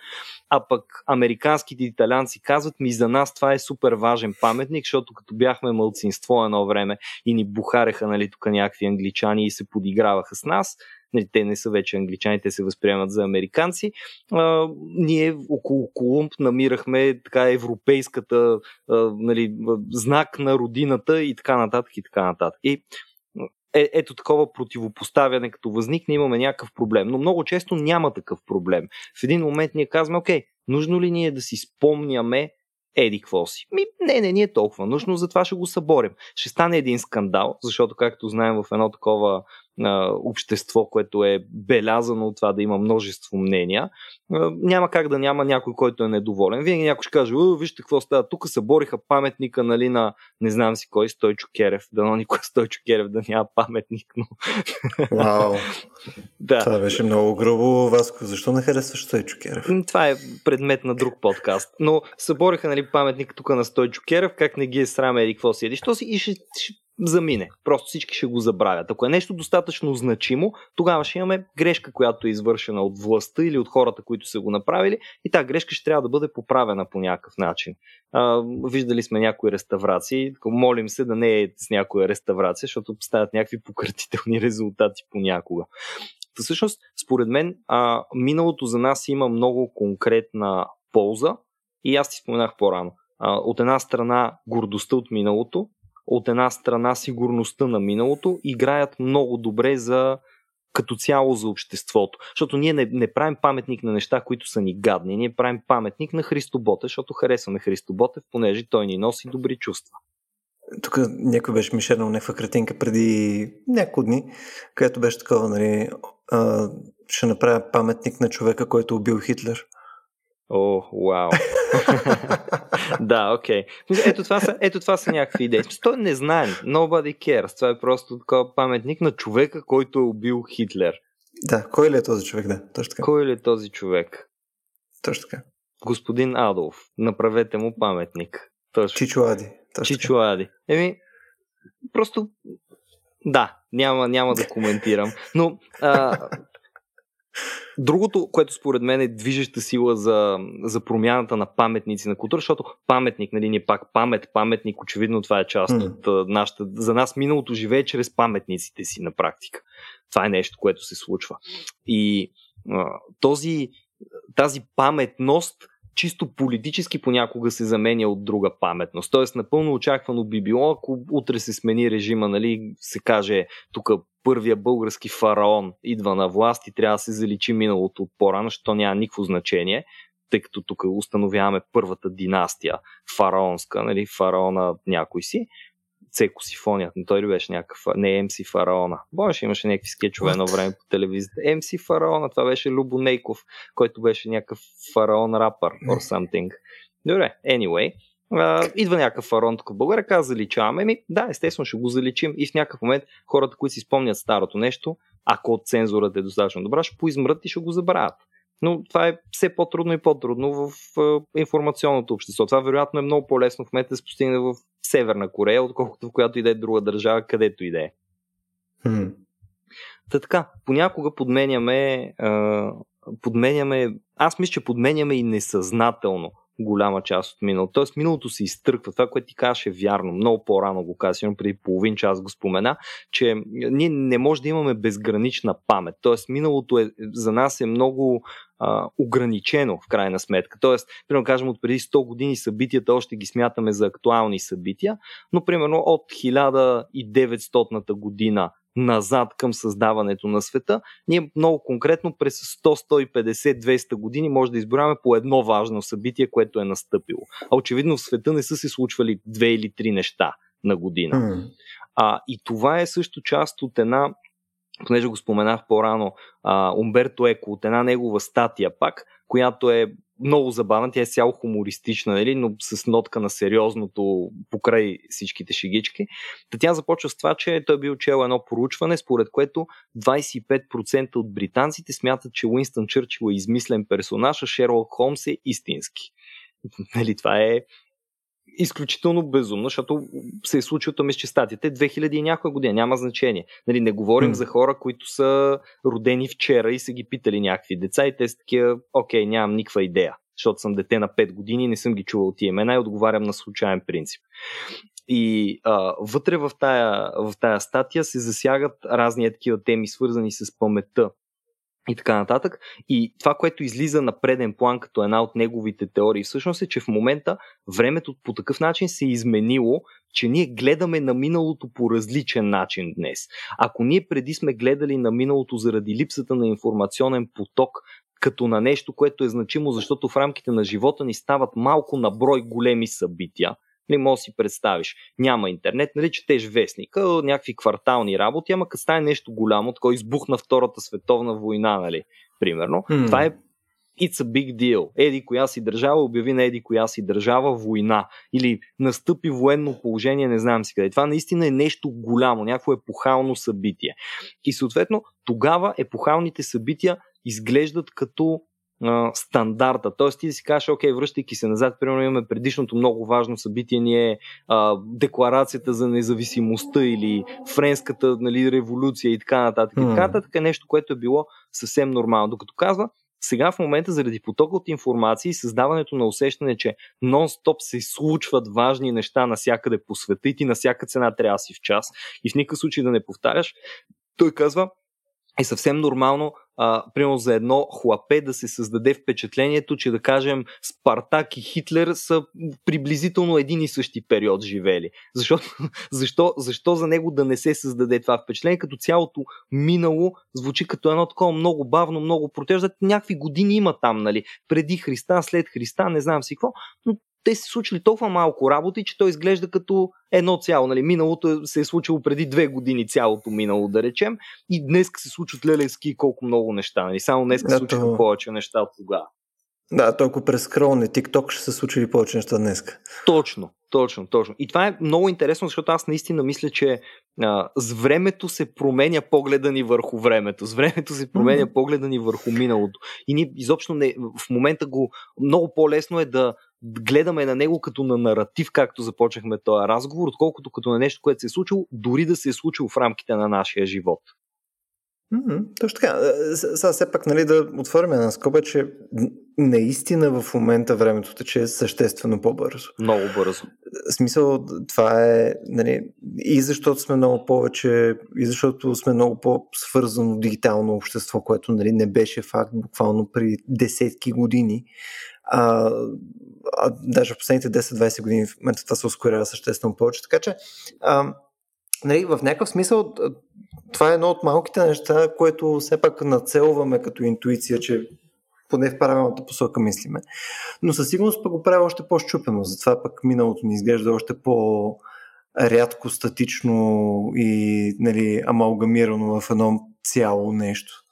А пък американските италянци казват ми за нас това е супер важен паметник, защото като бяхме мълцинство едно време и ни бухареха нали, тук някакви англичани и се подиграваха с нас, нали, те не са вече англичани, те се възприемат за американци. А, ние около Колумб намирахме така европейската а, нали, знак на родината и така нататък и така нататък. И е, ето такова противопоставяне, като възникне, имаме някакъв проблем. Но много често няма такъв проблем. В един момент ние казваме, окей, нужно ли ние да си спомняме еди какво си. Ми, не, не ни е толкова нужно, затова ще го съборим. Ще стане един скандал, защото, както знаем, в едно такова а, общество, което е белязано от това да има множество мнения, а, няма как да няма някой, който е недоволен. Винаги някой ще каже, вижте какво става, тук събориха паметника нали, на не знам си кой, Стойчо Керев. Дано никой Стойчо Керев да няма паметник, но... Вау! да. Това беше много грубо, Васко. Защо не харесваш Стойчо Керев? Това е предмет на друг подкаст. Но събориха нали, паметник тук на Стойчо Керев, как не ги е сраме или какво си еди. Що си и ще, ще замине. Просто всички ще го забравят. Ако е нещо достатъчно значимо, тогава ще имаме грешка, която е извършена от властта или от хората, които са го направили и тази грешка ще трябва да бъде поправена по някакъв начин. А, виждали сме някои реставрации, молим се да не е с някоя реставрация, защото стават някакви пократителни резултати понякога. Та всъщност, според мен, а, миналото за нас има много конкретна полза и аз ти споменах по-рано. От една страна гордостта от миналото, от една страна сигурността на миналото, играят много добре за като цяло за обществото. Защото ние не, не правим паметник на неща, които са ни гадни. Ние правим паметник на Христо Ботев, защото харесваме Христо Ботев, понеже той ни носи добри чувства. Тук някой беше ми шернал някаква картинка преди няколко дни, където беше такова, нали, а, ще направя паметник на човека, който убил Хитлер. О, вау. да, окей. Okay. Ето, това са, ето това са някакви идеи. Той не знаем. Nobody cares. Това е просто такова паметник на човека, който е убил Хитлер. Да, кой ли е този човек? Да, точно така. Кой ли е този човек? Точно така. Господин Адолф. Направете му паметник. Точно. Чичо Ади. Точно Чичо Ади. Еми, просто да, няма, няма да коментирам. Но а, Другото, което според мен е движеща сила за, за промяната на паметници на култура, защото паметник, нали, не пак памет, паметник, очевидно това е част mm. от нашата. За нас миналото живее чрез паметниците си на практика. Това е нещо, което се случва. И а, този, тази паметност чисто политически понякога се заменя от друга паметност. Тоест, напълно очаквано би било, ако утре се смени режима, нали, се каже тук първия български фараон идва на власт и трябва да се заличи миналото от по-рано, защото няма никакво значение, тъй като тук установяваме първата династия фараонска, нали, фараона някой си. Цеко Сифоният, но той ли беше някакъв, не МС Фараона. Боже, имаше някакви скетчове едно време по телевизията. МС Фараона, това беше Любо Нейков, който беше някакъв фараон рапър or something. Добре, anyway. Uh, идва някакъв фараон тук в България, каза заличаваме. Ми, да, естествено ще го заличим и в някакъв момент хората, които си спомнят старото нещо, ако цензурата е достатъчно добра, ще поизмрат и ще го забравят. Но това е все по-трудно и по-трудно в информационното общество. Това вероятно е много по-лесно в момента да се постигне в Северна Корея, отколкото в която и да е друга държава, където и да е. Hmm. Та така, понякога подменяме, а, подменяме, аз мисля, че подменяме и несъзнателно голяма част от миналото. Тоест миналото се изтърква. Това, което ти казваш е вярно. Много по-рано го казвам, преди половин час го спомена, че ние не може да имаме безгранична памет. Тоест миналото е, за нас е много а, ограничено в крайна сметка. Тоест, примерно кажем от преди 100 години събитията още ги смятаме за актуални събития, но примерно от 1900 година назад към създаването на света, ние много конкретно през 100, 150, 200 години може да изброяваме по едно важно събитие, което е настъпило. А очевидно в света не са се случвали две или три неща на година. Mm. А, и това е също част от една понеже го споменах по-рано, а, Умберто Еко от една негова статия пак, която е много забавна, тя е цяло хумористична, нали, но с нотка на сериозното покрай всичките шигички. Та тя започва с това, че той бил чел едно поручване, според което 25% от британците смятат, че Уинстън Чърчил е измислен персонаж, а Шерлок Холмс е истински. Нали, това е изключително безумно, защото се е случило, мисля, че статията е 2000 и някоя година, няма значение. Нали, не говорим mm. за хора, които са родени вчера и са ги питали някакви деца и те са такива, окей, нямам никаква идея, защото съм дете на 5 години и не съм ги чувал тия имена и отговарям на случайен принцип. И а, вътре в тая, в тая статия се засягат разни такива теми, свързани с паметта и така нататък. И това, което излиза на преден план като една от неговите теории, всъщност е, че в момента времето по такъв начин се е изменило, че ние гледаме на миналото по различен начин днес. Ако ние преди сме гледали на миналото заради липсата на информационен поток, като на нещо, което е значимо, защото в рамките на живота ни стават малко на брой големи събития, не може да си представиш. Няма интернет, нали, четеш вестника, някакви квартални работи, ама като стане нещо голямо, такова избухна Втората световна война, нали, примерно. Mm. Това е It's a big deal. Еди коя си държава обяви на еди коя си държава война. Или настъпи военно положение, не знам си къде. Това наистина е нещо голямо, някакво епохално събитие. И съответно тогава епохалните събития изглеждат като а, стандарта. Тоест ти да си кажеш, окей, връщайки се назад, примерно имаме предишното много важно събитие, ни е а, декларацията за независимостта или френската нали, революция и така нататък. Mm. И така нататък е нещо, което е било съвсем нормално. Докато казва, сега в момента заради потока от информация и създаването на усещане, че нон-стоп се случват важни неща навсякъде по света и ти на всяка цена трябва да си в час и в никакъв случай да не повтаряш, той казва, е съвсем нормално, а, примерно за едно хлапе да се създаде впечатлението, че да кажем Спартак и Хитлер са приблизително един и същи период живели. Защо, защо, защо за него да не се създаде това впечатление, като цялото минало звучи като едно такова много бавно, много протежда. Някакви години има там, нали? Преди Христа, след Христа, не знам си какво, но те се случили толкова малко работи, че той изглежда като едно цяло. Нали? Миналото се е случило преди две години цялото минало, да речем, и днес се случват лелески колко много неща. Нали? Само днес се случиха то... повече неща от тогава. Да, толкова през скролне TikTok ще се случили повече неща днес. Точно, точно, точно. И това е много интересно, защото аз наистина мисля, че а, с времето се променя погледа ни върху времето. С времето се променя mm-hmm. погледа ни върху миналото. И ние изобщо не, в момента го много по-лесно е да гледаме на него като на наратив, както започнахме този разговор, отколкото като на нещо, което се е случило, дори да се е случило в рамките на нашия живот. Mm-hmm, точно така. Е, сега все пак нали, да отворим една скоба, че наистина в момента времето тече е съществено по-бързо. Много бързо. В смисъл, това е нали, и защото сме много повече, и защото сме много по-свързано дигитално общество, което нали, не беше факт буквално при десетки години. А, а даже в последните 10-20 години в момента това се ускорява съществено повече. Така че а, нали, в някакъв смисъл това е едно от малките неща, което все пак нацелваме като интуиция, че поне в правилната посока мислиме. Но със сигурност пък го прави още по-щупено, затова пък миналото ни изглежда още по- рядко, статично и нали, амалгамирано в едно цяло нещо.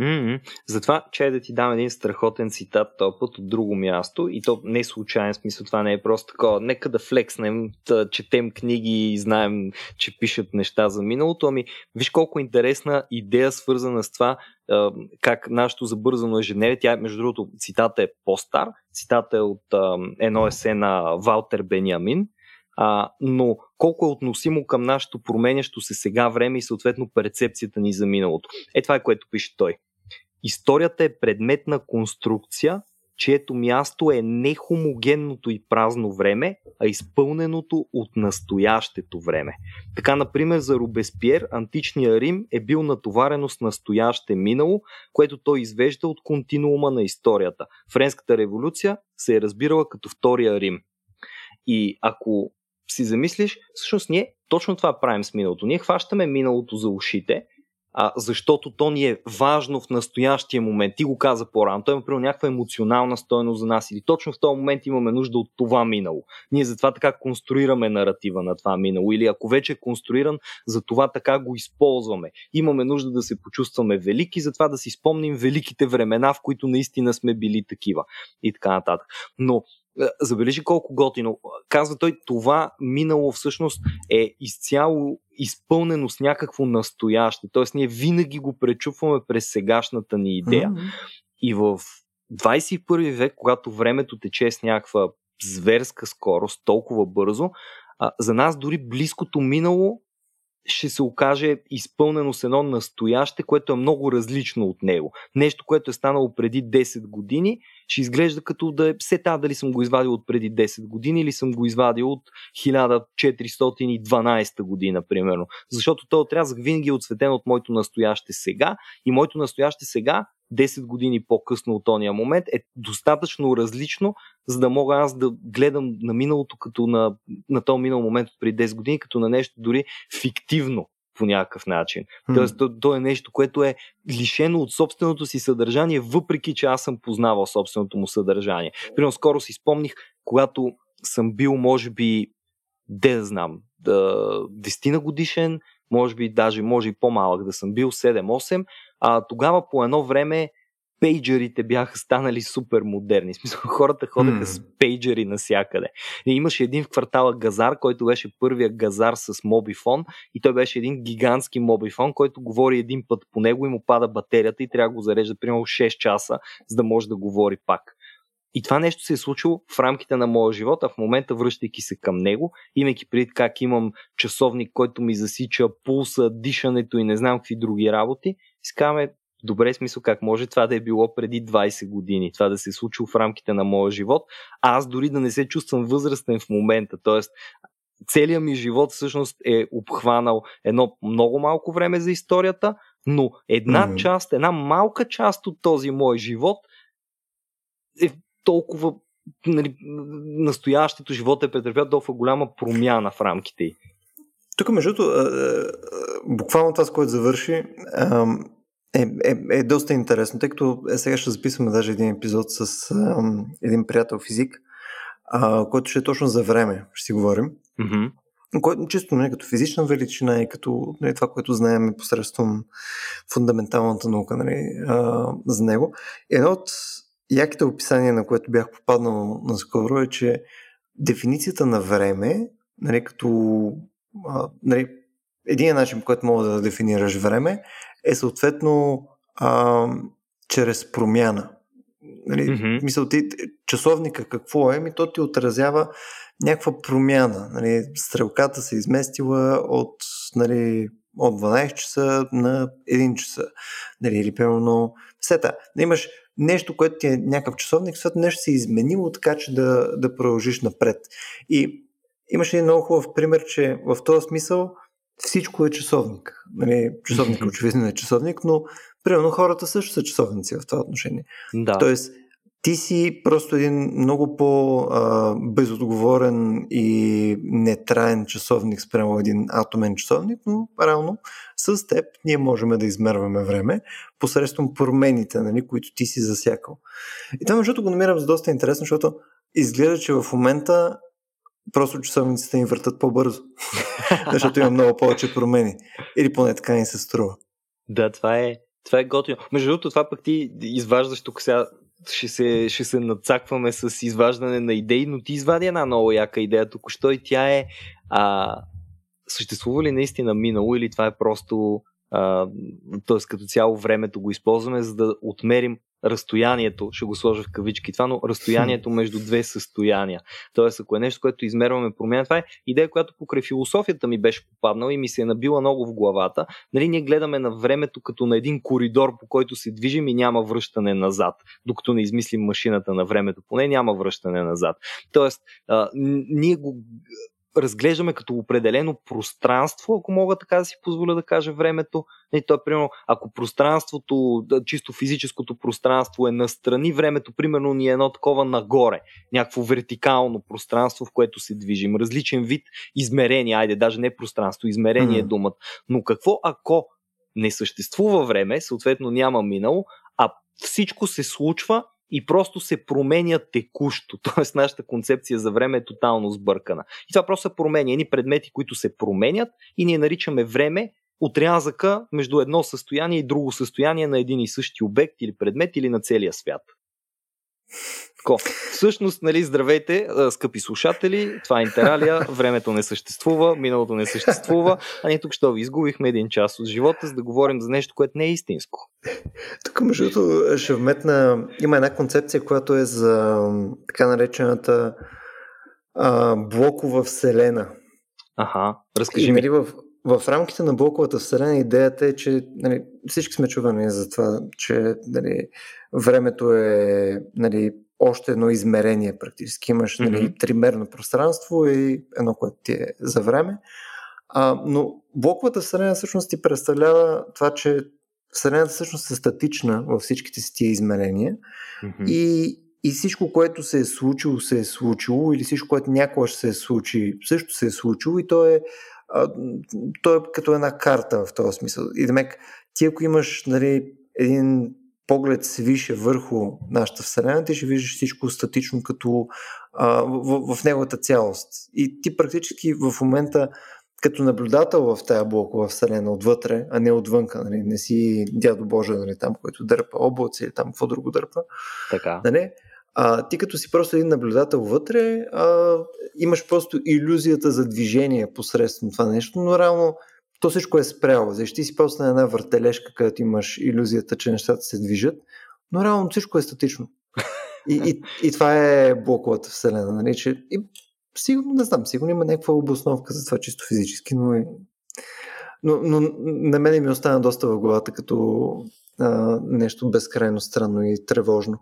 Mm-hmm. Затова, че да ти дам един страхотен цитат този път от друго място и то не е случайен смисъл, това не е просто такова. Нека да флекснем, да четем книги и знаем, че пишат неща за миналото. Ами, виж колко интересна идея свързана с това, как нашето забързано ежедневие, тя между другото, цитата е по-стар, цитата е от едно есе на Валтер Бениамин, а, но колко е относимо към нашето променящо се сега време и съответно перцепцията ни за миналото. Е това е което пише той. Историята е предмет на конструкция, чието място е не хомогенното и празно време, а изпълненото от настоящето време. Така, например, за Робеспиер, античния Рим е бил натоварено с настояще минало, което той извежда от континуума на историята. Френската революция се е разбирала като втория Рим. И ако си замислиш, всъщност ние точно това правим с миналото. Ние хващаме миналото за ушите а, защото то ни е важно в настоящия момент. Ти го каза по-рано. Той има примерно някаква емоционална стоеност за нас или точно в този момент имаме нужда от това минало. Ние затова така конструираме наратива на това минало или ако вече е конструиран, за това така го използваме. Имаме нужда да се почувстваме велики, затова да си спомним великите времена, в които наистина сме били такива и така нататък. Но забележи колко готино. Казва той, това минало всъщност е изцяло изпълнено с някакво настояще. Тоест ние винаги го пречупваме през сегашната ни идея. Mm-hmm. И в 21 век, когато времето тече с някаква зверска скорост, толкова бързо, а, за нас дори близкото минало ще се окаже изпълнено с едно настояще, което е много различно от него. Нещо, което е станало преди 10 години, ще изглежда като да е все та дали съм го извадил от преди 10 години или съм го извадил от 1412 година, примерно. Защото този отрязък винаги е отсветен от моето настояще сега и моето настояще сега 10 години по-късно от тония момент е достатъчно различно, за да мога аз да гледам на миналото като на, на този минал момент от преди 10 години, като на нещо дори фиктивно по някакъв начин. Mm. Тоест, то, то е нещо, което е лишено от собственото си съдържание, въпреки че аз съм познавал собственото му съдържание. Примерно, скоро си спомних, когато съм бил, може би, де да знам, 10 годишен, може би даже може и по-малък да съм бил, 7-8, а тогава по едно време пейджерите бяха станали супер модерни. Смисъл, хората ходеха mm. с пейджери навсякъде. И имаше един в квартала Газар, който беше първия Газар с мобифон и той беше един гигантски мобифон, който говори един път по него и му пада батерията и трябва да го зарежда примерно 6 часа, за да може да говори пак. И това нещо се е случило в рамките на моя живот, а в момента връщайки се към него, имайки преди как имам часовник, който ми засича пулса, дишането и не знам какви други работи, искаме добре смисъл как може това да е било преди 20 години, това да се е случило в рамките на моя живот, а аз дори да не се чувствам възрастен в момента, т.е. целият ми живот всъщност е обхванал едно много малко време за историята, Но една mm-hmm. част, една малка част от този мой живот е толкова нали, настоящето живота е претърпял толкова голяма промяна в рамките й. Тук, между другото, буквално това, с което завърши, е, е, е доста интересно, тъй като е, сега ще записваме даже един епизод с един приятел физик, който ще е точно за време, ще си говорим. Mm-hmm. Който чисто не, нали, като физична величина и като не, нали, това, което знаем посредством фундаменталната наука нали, а, за него. Едно от яките описания, на което бях попаднал наскоро е, че дефиницията на време, нали, като а, нали, един начин, по който мога да дефинираш време, е съответно а, чрез промяна. Нали, mm-hmm. Мисъл, ти, часовника какво е? Ми то ти отразява някаква промяна. Нали, стрелката се изместила от, нали, от 12 часа на 1 часа. Нали, или примерно сета. Да имаш нещо, което ти е някакъв часовник, след нещо се е изменило така, че да, да продължиш напред. И имаше един много хубав пример, че в този смисъл всичко е часовник. Нали, часовник очевидно е часовник, но примерно хората също са часовници в това отношение. Да. Тоест, ти си просто един много по-безотговорен и нетраен часовник спрямо един атомен часовник, но реално с теб ние можем да измерваме време посредством промените, нали, които ти си засякал. И това, между го намирам за доста интересно, защото изглежда, че в момента просто часовниците ни въртат по-бързо, защото има много повече промени. Или поне така ни се струва. Да, това е, това е готино. Между другото, това пък ти изваждаш тук сега ще се, ще се надцакваме с изваждане на идеи, но ти извади една много яка идея току-що и тя е а, съществува ли наистина минало или това е просто т.е. като цяло времето го използваме, за да отмерим разстоянието, ще го сложа в кавички това, но разстоянието между две състояния. Тоест, ако е нещо, което измерваме промяна, това е идея, която покрай философията ми беше попаднала и ми се е набила много в главата. Нали, ние гледаме на времето като на един коридор, по който се движим и няма връщане назад, докато не измислим машината на времето. Поне няма връщане назад. Тоест, а, ние го разглеждаме като определено пространство, ако мога така да си позволя да кажа времето. И то е, примерно, ако пространството, чисто физическото пространство е настрани, времето, примерно, ни е едно такова нагоре. Някакво вертикално пространство, в което се движим. Различен вид измерение, айде, даже не пространство, измерение mm. е думата. Но какво ако не съществува време, съответно няма минало, а всичко се случва и просто се променя текущо. Тоест, нашата концепция за време е тотално сбъркана. И това просто са промени. Едни предмети, които се променят и ние наричаме време отрязъка между едно състояние и друго състояние на един и същи обект или предмет или на целия свят. Тако. Всъщност, нали, здравейте, скъпи слушатели, това е Интералия, времето не съществува, миналото не съществува, а ние тук ще ви изгубихме един час от живота, за да говорим за нещо, което не е истинско. Тук, между другото, ще вметна, има една концепция, която е за така наречената а, блокова вселена. Аха, разкажи ми. Нали, в, в рамките на блоковата вселена идеята е, че нали, всички сме чувани за това, че нали, времето е нали, още едно измерение практически. Имаш нали, mm-hmm. тримерно пространство и едно, което ти е за време. А, но блоковата вселена всъщност ти представлява това, че Вселената всъщност е статична във всичките си тия измерения mm-hmm. и, и всичко, което се е случило, се е случило или всичко, което някога ще се е случи, също се е случило и то е, а, то е като една карта в този смисъл. И демек, ти ако имаш нали, един поглед свише върху нашата Вселена, ти ще виждаш всичко статично като а, в, в неговата цялост. И ти практически в момента като наблюдател в тая блокова вселена отвътре, а не отвънка, нали? не си дядо Боже, нали? там, който дърпа облаци или там какво друго дърпа. Така. Нали? А, ти като си просто един наблюдател вътре, а, имаш просто иллюзията за движение посредством това нещо, но реално то всичко е спряло. Защити си просто на една въртележка, където имаш иллюзията, че нещата се движат, но реално всичко е статично. И, и, и това е блоковата вселена. Нали? Че, и, сигурно, не знам, сигурно има някаква обосновка за това чисто физически, но, но, но на мен ми остана доста в главата като а, нещо безкрайно странно и тревожно.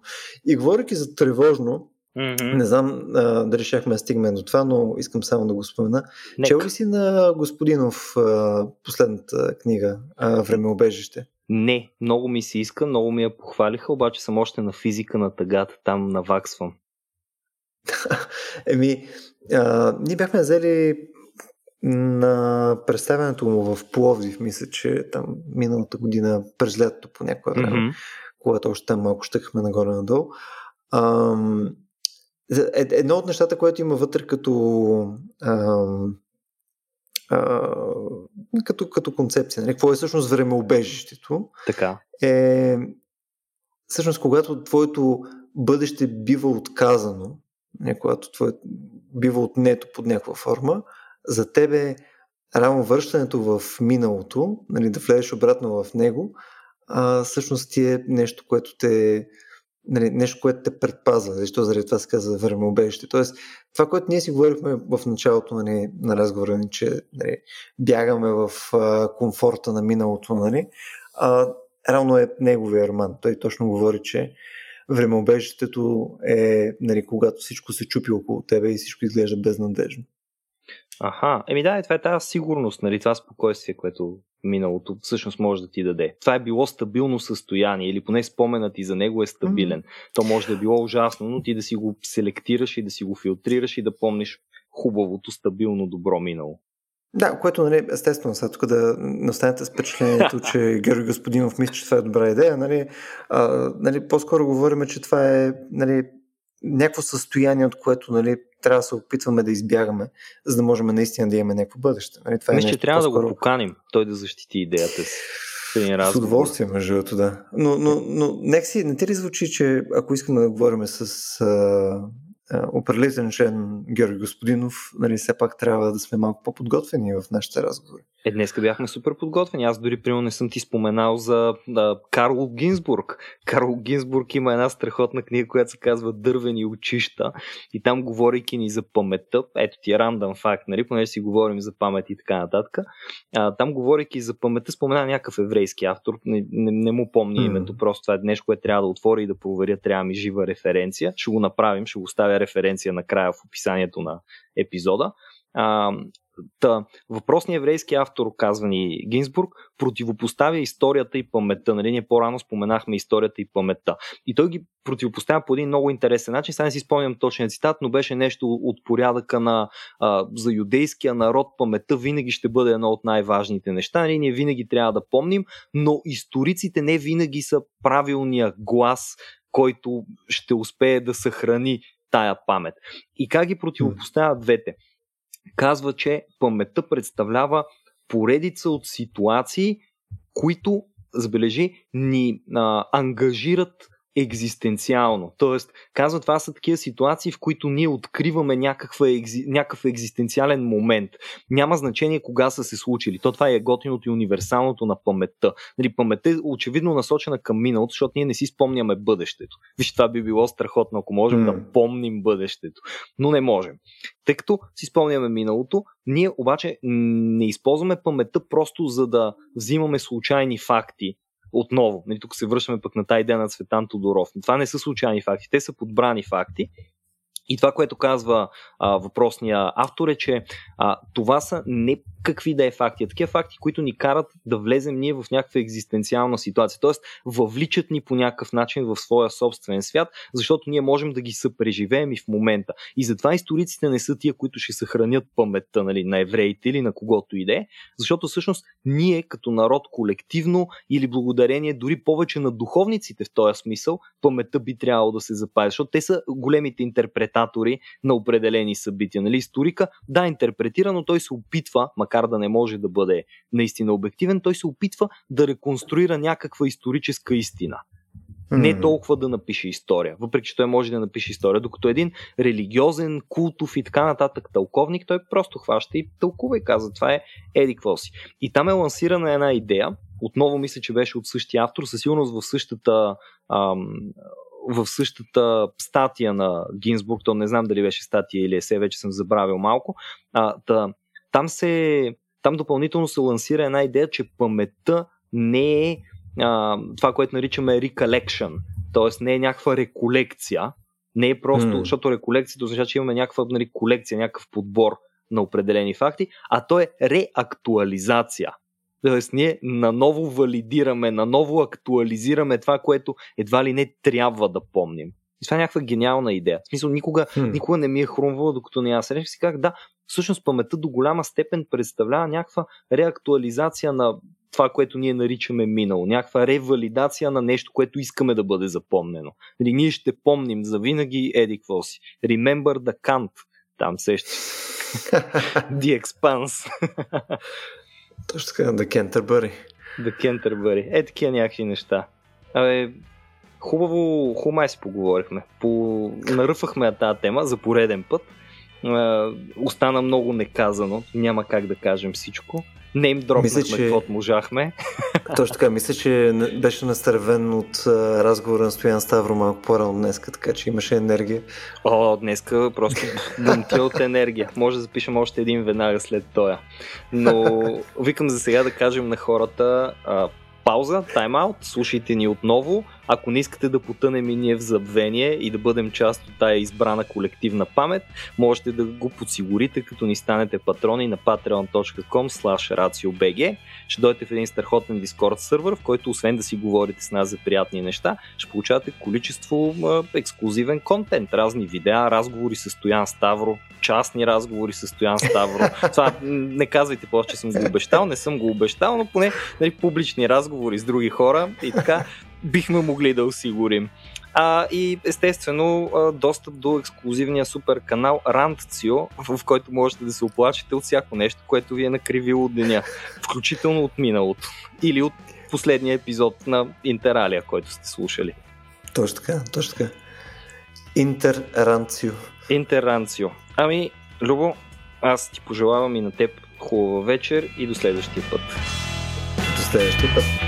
И говоряки за тревожно, Mm-hmm. Не знам а, дали щяхме да стигнем до това, но искам само да го спомена. Чел ли си на Господинов а, последната книга а, Времеобежище? Не, много ми се иска, много ми я похвалиха, обаче съм още на физика на тъгата, там наваксвам. Еми, а, ние бяхме взели на представянето му в Пловдив, мисля, че там миналата година през лятото по някое време, mm-hmm. когато още там малко щъкахме нагоре-надолу. Ам, едно от нещата, което има вътре като ам, а, като, като концепция. Нали? Какво е всъщност времеобежището? Така. Е, всъщност, когато твоето бъдеще бива отказано, не, когато твоето бива отнето под някаква форма, за тебе равно връщането в миналото, нали, да влезеш обратно в него, а, всъщност ти е нещо, което те нали, нещо, което те предпазва, защото заради това се казва времеобежище. Тоест, това, което ние си говорихме в началото нали, на разговора, ни, че нали, бягаме в а, комфорта на миналото, нали, а, равно е неговия роман. Той точно говори, че времеобежището е нали, когато всичко се чупи около тебе и всичко изглежда безнадежно. Аха, еми да, това е тази сигурност, нали, това спокойствие, което миналото всъщност може да ти даде. Това е било стабилно състояние или поне споменът ти за него е стабилен. Mm-hmm. То може да е било ужасно, но ти да си го селектираш и да си го филтрираш и да помниш хубавото, стабилно, добро минало. Да, което, нали, естествено, сега тук да не останете с впечатлението, че Георги Господинов мисли, че това е добра идея, нали, а, нали, по-скоро говорим, че това е нали, някакво състояние, от което нали, трябва да се опитваме да избягаме, за да можем наистина да имаме някакво бъдеще. Нали, това е Мисля, че трябва по-скоро... да го поканим, той да защити идеята си. С удоволствие, между другото, да. Но, но, но нека си, не ти ли звучи, че ако искаме да говорим с а, определителен член Георги Господинов, нали, все пак трябва да сме малко по-подготвени в нашите разговори. Е, днес бяхме супер подготвени. Аз дори, примерно, не съм ти споменал за да, Карл Гинзбург. Карл Гинзбург има една страхотна книга, която се казва Дървени очища. И там, говорейки ни за паметта, ето ти е рандъм факт, нали, понеже си говорим за памет и така нататък. А, там, говорейки за паметта, спомена някакъв еврейски автор. Не, не, не му помня mm. името, просто това е нещо, което трябва да отворя и да проверя. Трябва ми жива референция. Ще го направим, ще го ставя референция накрая в описанието на епизода. А, Та, въпросният еврейски автор, казва ни Гинсбург, противопоставя историята и паметта. Нали? Ние по-рано споменахме историята и паметта. И той ги противопоставя по един много интересен начин. Сега не си спомням точния цитат, но беше нещо от порядъка на а, за юдейския народ паметта винаги ще бъде едно от най-важните неща. Нали? Ние винаги трябва да помним, но историците не винаги са правилния глас, който ще успее да съхрани тая памет. И как ги противопоставя двете? казва, че паметта представлява поредица от ситуации, които, забележи, ни а, ангажират екзистенциално. Тоест, казва, това са такива ситуации, в които ние откриваме някаква, екзи, някакъв екзистенциален момент. Няма значение кога са се случили. То това е готиното и универсалното на паметта. Нали, паметта е очевидно насочена към миналото, защото ние не си спомняме бъдещето. Виж, това би било страхотно, ако можем mm. да помним бъдещето. Но не можем. Тъй като си спомняме миналото, ние обаче не използваме паметта просто за да взимаме случайни факти отново, нали, тук се връщаме пък на тази идея на Цветан Тодоров. Това не са случайни факти, те са подбрани факти. И това, което казва а, въпросния автор е, че а, това са не какви да е факти, а такива факти, които ни карат да влезем ние в някаква екзистенциална ситуация. Тоест, въвличат ни по някакъв начин в своя собствен свят, защото ние можем да ги съпреживеем и в момента. И затова историците не са тия, които ще съхранят паметта нали, на евреите или на когото и да е, защото всъщност ние като народ колективно или благодарение дори повече на духовниците в този смисъл, паметта би трябвало да се запази, защото те са големите интерпретатори на определени събития. Нали? Историка, да, интерпретира, но той се опитва, макар да не може да бъде наистина обективен, той се опитва да реконструира някаква историческа истина. Не толкова да напише история, въпреки че той може да напише история, докато един религиозен, култов и така нататък тълковник, той просто хваща и тълкува и казва това е еди какво си. И там е лансирана една идея, отново мисля, че беше от същия автор, със сигурност в същата ам, в същата статия на Гинсбург, то не знам дали беше статия или есе, вече съм забравил малко, а, та, там, се, там допълнително се лансира една идея, че паметта не е а, това, което наричаме recollection, т.е. не е някаква реколекция, Не е просто, mm. защото реколекцията означава, че имаме някаква нали, колекция, някакъв подбор на определени факти, а то е реактуализация. Тоест, ние наново валидираме, наново актуализираме това, което едва ли не трябва да помним. И това е някаква гениална идея. В смисъл, никога, hmm. никога не ми е хрумвало, докато не я срещах. Си казах, да, всъщност паметта до голяма степен представлява някаква реактуализация на това, което ние наричаме минало. Някаква ревалидация на нещо, което искаме да бъде запомнено. Нали, ние ще помним за винаги еди какво си. Remember the Kant. Там сеща. the Expanse. Точно така, The Canterbury. The Canterbury. Е, такива някакви неща. Абе, хубаво, хубаво си поговорихме. По... Наръфахме тази тема за пореден път. остана много неказано. Няма как да кажем всичко. Не им дропнахме мисля, че... каквото можахме. Точно така, мисля, че беше настървен от разговора на Стоян Ставро малко по-рано днес, така че имаше енергия. О, днеска просто дъмтя от енергия. Може да запишем още един веднага след тоя. Но викам за сега да кажем на хората пауза, тайм-аут, слушайте ни отново. Ако не искате да потънем и ние в забвение и да бъдем част от тая избрана колективна памет, можете да го подсигурите, като ни станете патрони на patreon.com raciobg. Ще дойдете в един страхотен Discord сервер, в който освен да си говорите с нас за приятни неща, ще получавате количество ексклюзивен контент, разни видеа, разговори с Стоян Ставро, частни разговори с Стоян Ставро. Това не казвайте после, че съм го обещал, не съм го обещал, но поне нали, публични разговори с други хора и така бихме могли да осигурим. А, и естествено достъп до ексклюзивния супер канал Rantcio, в който можете да се оплачете от всяко нещо, което ви е накривило от деня, включително от миналото или от последния епизод на Интералия, който сте слушали. Точно така, точно така. Интерранцио. Интерранцио. Ами, Любо, аз ти пожелавам и на теб хубава вечер и до следващия път. До следващия път.